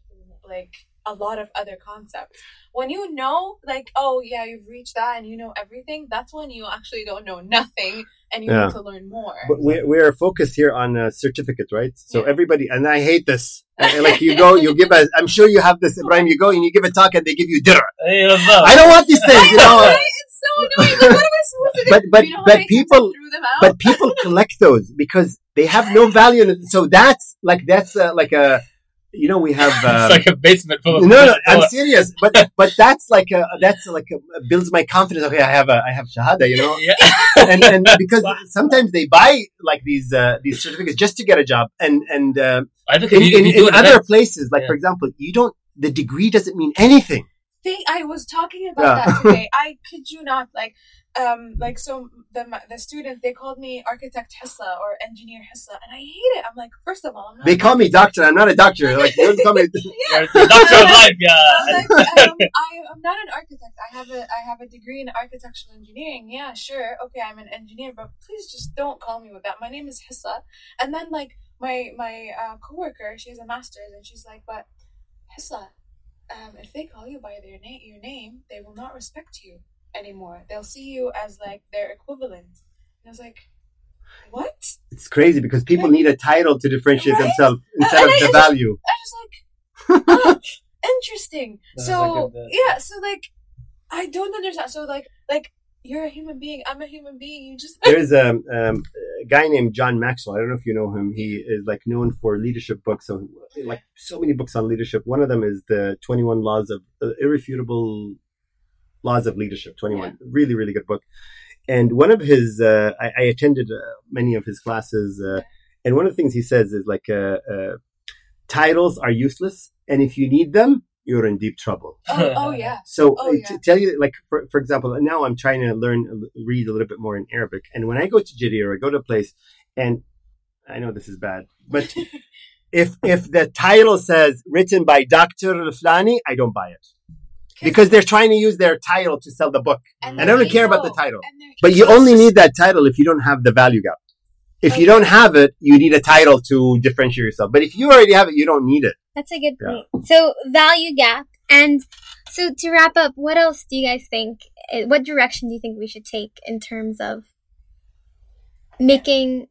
S1: like a lot of other concepts when you know like oh yeah you've reached that and you know everything that's when you actually don't know nothing and you
S3: Yeah.
S1: need to learn more
S3: But we're, we're focused here on uh, certificates, right? So
S1: Yeah.
S3: everybody, and I hate this. Uh, like you go, you give a. I'm sure you have this, Ibrahim. You go and you give a talk, and they give you dirham.
S4: Hey, what's up?
S3: I don't want these things, you know.
S1: It's so annoying like what am i supposed to do
S3: But but
S1: You know
S3: but people
S1: I threw them out?
S3: but people collect those because they have no value in it. So that's like that's uh, like a you know we have um,
S4: it's like a basement full of
S3: no no I'm serious but but that's like a that's like a, builds my confidence okay I have a I have shahada you know
S4: yeah.
S3: and and because sometimes they buy like these uh, these certificates just to get a job and and uh,
S4: I think
S3: in,
S4: if you,
S3: in,
S4: you
S3: in other
S4: event,
S3: places like
S4: Yeah.
S3: for example you don't the degree doesn't mean anything
S1: thing I was talking about
S3: Yeah.
S1: that today. I kid you not. Like, um, like so the the students they called me architect Hissa or engineer Hissa, and I hate it. I'm like, first of all, I'm not.
S3: they call me doctor I'm not a doctor like you don't call me
S1: yeah.
S4: you're the doctor of life,
S1: I'm
S4: yeah.
S1: like, um, I, I'm not an architect. I have a I have a degree in architectural engineering. Yeah, sure. Okay, I'm an engineer, but please just don't call me with that. My name is Hissa. And then like my my uh, coworker, she has a master's, and she's like, but Hissa, um, if they call you by their name, your name, they will not respect you anymore. They'll see you as like their equivalent. And I was like, what?
S3: it's crazy because people need a title to differentiate
S1: Right?
S3: themselves instead
S1: And
S3: of
S1: I-
S3: the
S1: I just-
S3: value
S1: I was like, oh, interesting.
S4: That's
S1: so yeah, so like, I don't understand. So like, like you're a human being. I'm a human being. You just
S3: There's a, um, a guy named John Maxwell. I don't know if you know him. He is like known for leadership books. So like so many books on leadership. One of them is the 21 Laws of uh, Irrefutable Laws of Leadership. 21. Really, really good book. And one of his, uh, I, I attended uh, many of his classes, uh, and one of the things he says is like, uh, uh, titles are useless, and if you need them, you're in deep trouble.
S1: oh, oh yeah.
S3: So
S1: Oh,
S3: uh,
S1: yeah.
S3: to tell you, like for, for example, now I'm trying to learn read a little bit more in Arabic, and when I go to Jiddy or I go to a place, and I know this is bad, but if if the title says written by Doctor Flani, I don't buy it because they're trying to use their title to sell the book, and I don't care about the title. but you only need that title if you don't have the value gap. If you don't have it, you need a title to differentiate yourself. But if you already have it, you don't need it.
S2: That's a good
S3: Yeah.
S2: point. So value gap, and so to wrap up, what else do you guys think? eh, What direction do you think we should take in terms of making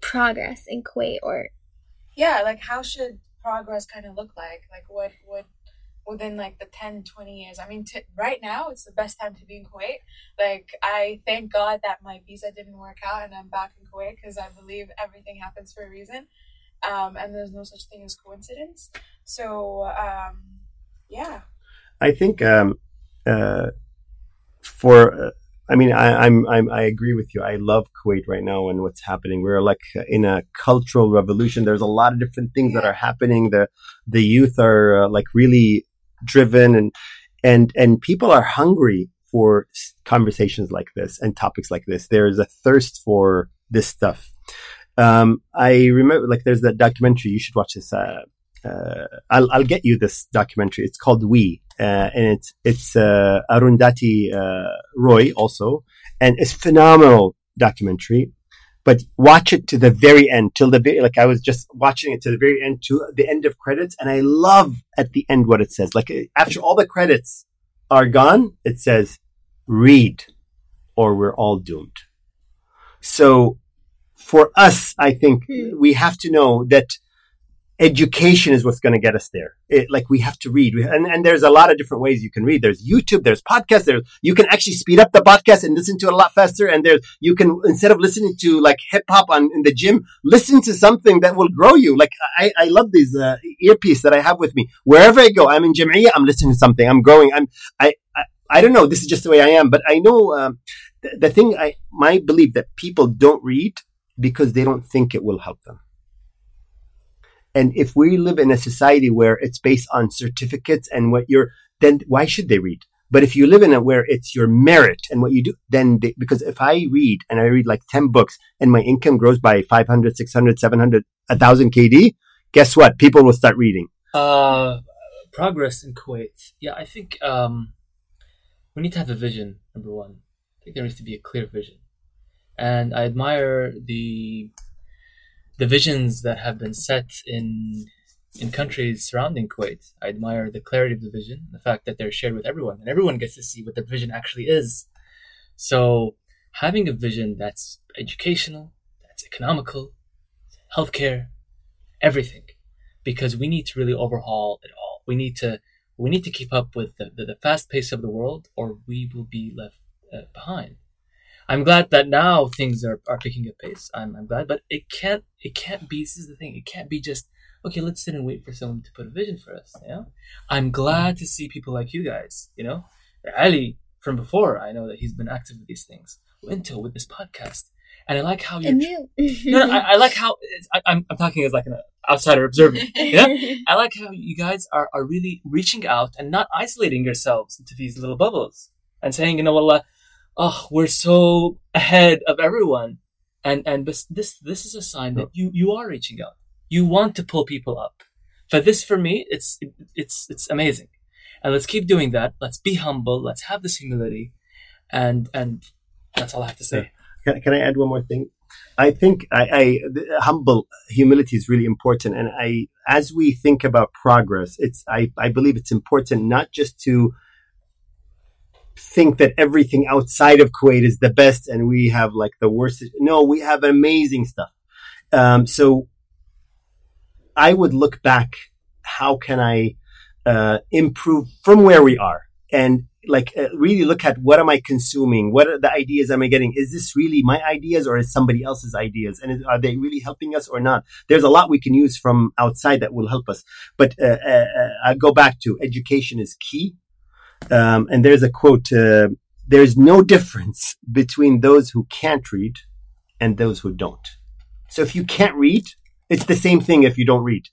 S2: progress in Kuwait? Or
S1: yeah like how should progress kind of look like like what would within like the 10 20 years i mean t- right now it's the best time to be in kuwait like i thank god that my visa didn't work out and i'm back in kuwait because i believe everything happens for a reason um, and there's no such thing as coincidence so um, yeah
S3: I think um, uh, for uh, I mean I, I'm, I'm I agree with you. I love Kuwait right now and what's happening. We're like in a cultural revolution. There's a lot of different things that are happening. The the youth are uh, like really driven and and and people are hungry for conversations like this and topics like this. There is a thirst for this stuff. Um, I remember, like, there's that documentary. You should watch this. Uh, uh, I'll, I'll get you this documentary. It's called We, uh, and it's it's uh, Arundhati uh, Roy also, and it's phenomenal documentary. But watch it to the very end, till the very like I was just watching it to the very end, to the end of credits, and I love at the end what it says. Like after all the credits are gone, it says, "Read, or we're all doomed." So for us, I think
S2: Hmm.
S3: we have to know that education is what's going to get us there. It, like we have to read, we, and, and there's a lot of different ways you can read. There's YouTube, there's podcasts, there's you can actually speed up the podcast and listen to it a lot faster. And there's you can instead of listening to like hip hop on in the gym, listen to something that will grow you. Like I, I love these uh, earpiece that I have with me wherever I go. I'm in Jamia, I'm listening to something. I'm growing. I'm I. I I don't know. This is just the way I am, but I know um, the, the thing. I my belief that people don't read because they don't think it will help them. And if we live in a society where it's based on certificates and what you're, then why should they read? But if you live in it where it's your merit and what you do, then they, because if I read and I read like 10 books and my income grows by 500, 600, 700, 1000 KD, guess what? People will start reading.
S4: Uh, progress in Kuwait. Yeah, I think um, we need to have a vision. Number one, I think there needs to be a clear vision, and I admire the the visions that have been set in in countries surrounding Kuwait. I admire the clarity of the vision, the fact that they're shared with everyone, and everyone gets to see what the vision actually is. So, having a vision that's educational, that's economical, healthcare, everything, because we need to really overhaul it all. We need to we need to keep up with the, the, the fast pace of the world, or we will be left uh, behind. I'm glad that now things are, are picking up pace. I'm, I'm glad, but it can't it can't be. This is the thing. It can't be just okay. Let's sit and wait for someone to put a vision for us. You know, I'm glad to see people like you guys. You know, Ali from before. I know that he's been active with these things. Until with this podcast, and I like how you're.
S2: And you.
S4: No, no, I, I like how I, I'm. I'm talking as like an outsider observer. Yeah, I like how you guys are, are really reaching out and not isolating yourselves into these little bubbles and saying, you know, Allah, oh, we're so ahead of everyone, and and this this is a sign that you you are reaching out. You want to pull people up. But this for me, it's it's it's amazing, and let's keep doing that. Let's be humble. Let's have this humility, and and that's all I have to say.
S3: Can, can I add one more thing? I think I, I humble humility is really important, and I as we think about progress, it's I I believe it's important not just to think that everything outside of Kuwait is the best and we have like the worst. No, we have amazing stuff. Um, so I would look back. How can I uh, improve from where we are? And like uh, really look at what am I consuming? What are the ideas am I getting? Is this really my ideas or is somebody else's ideas? And is, are they really helping us or not? There's a lot we can use from outside that will help us. But uh, uh, uh, I go back to education is key. Um, and there's a quote: uh, "There's no difference between those who can't read and those who don't." So if you can't read, it's the same thing if you don't read.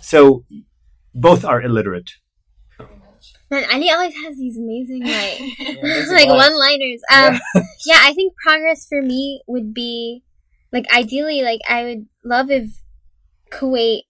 S3: So both are illiterate.
S2: Man, Ali always has these amazing like
S4: there's a
S2: like one liners. Um yeah, I think progress for me would be like ideally like I would love if Kuwait,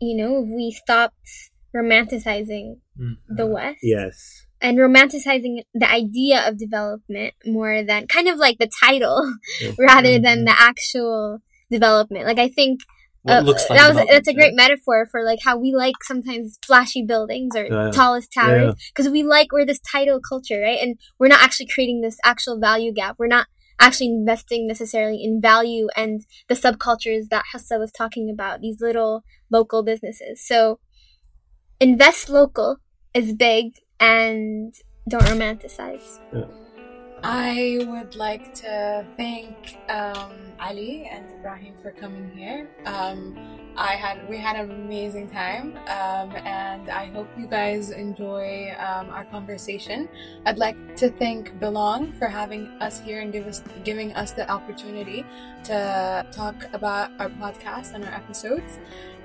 S2: you know, if we stopped romanticizing
S4: Mm.
S2: the West
S3: Yes.
S2: And romanticizing the idea of development more than kind of like the title
S3: Yeah.
S2: rather than
S4: Mhm.
S2: the actual development. Like I think uh,
S4: like
S2: that was that's a great
S4: right?
S2: metaphor for like how we like sometimes flashy buildings or
S3: Yeah.
S2: tallest towers because we like we're this title culture right and we're not actually creating this actual value gap we're not actually investing necessarily in value and the subcultures that Hassa was talking about these little local businesses so invest local is big and don't romanticize
S1: I would like to thank um, Ali and Ibrahim for coming here. Um, I had we had an amazing time, um, and I hope you guys enjoy um, our conversation. I'd like to thank Belong for having us here and give us giving us the opportunity to talk about our podcast and our episodes.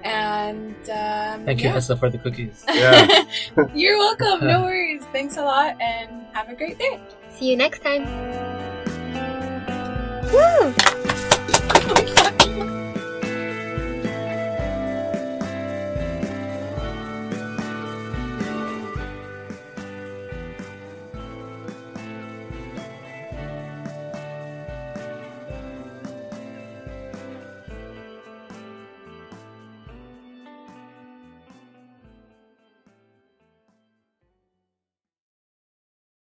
S1: And um,
S4: Thank you,
S1: yeah.
S4: Hessa, for the cookies.
S3: Yeah.
S1: You're welcome. No worries. Thanks a lot, and have a great day.
S2: See you next time. Woo!
S1: My God.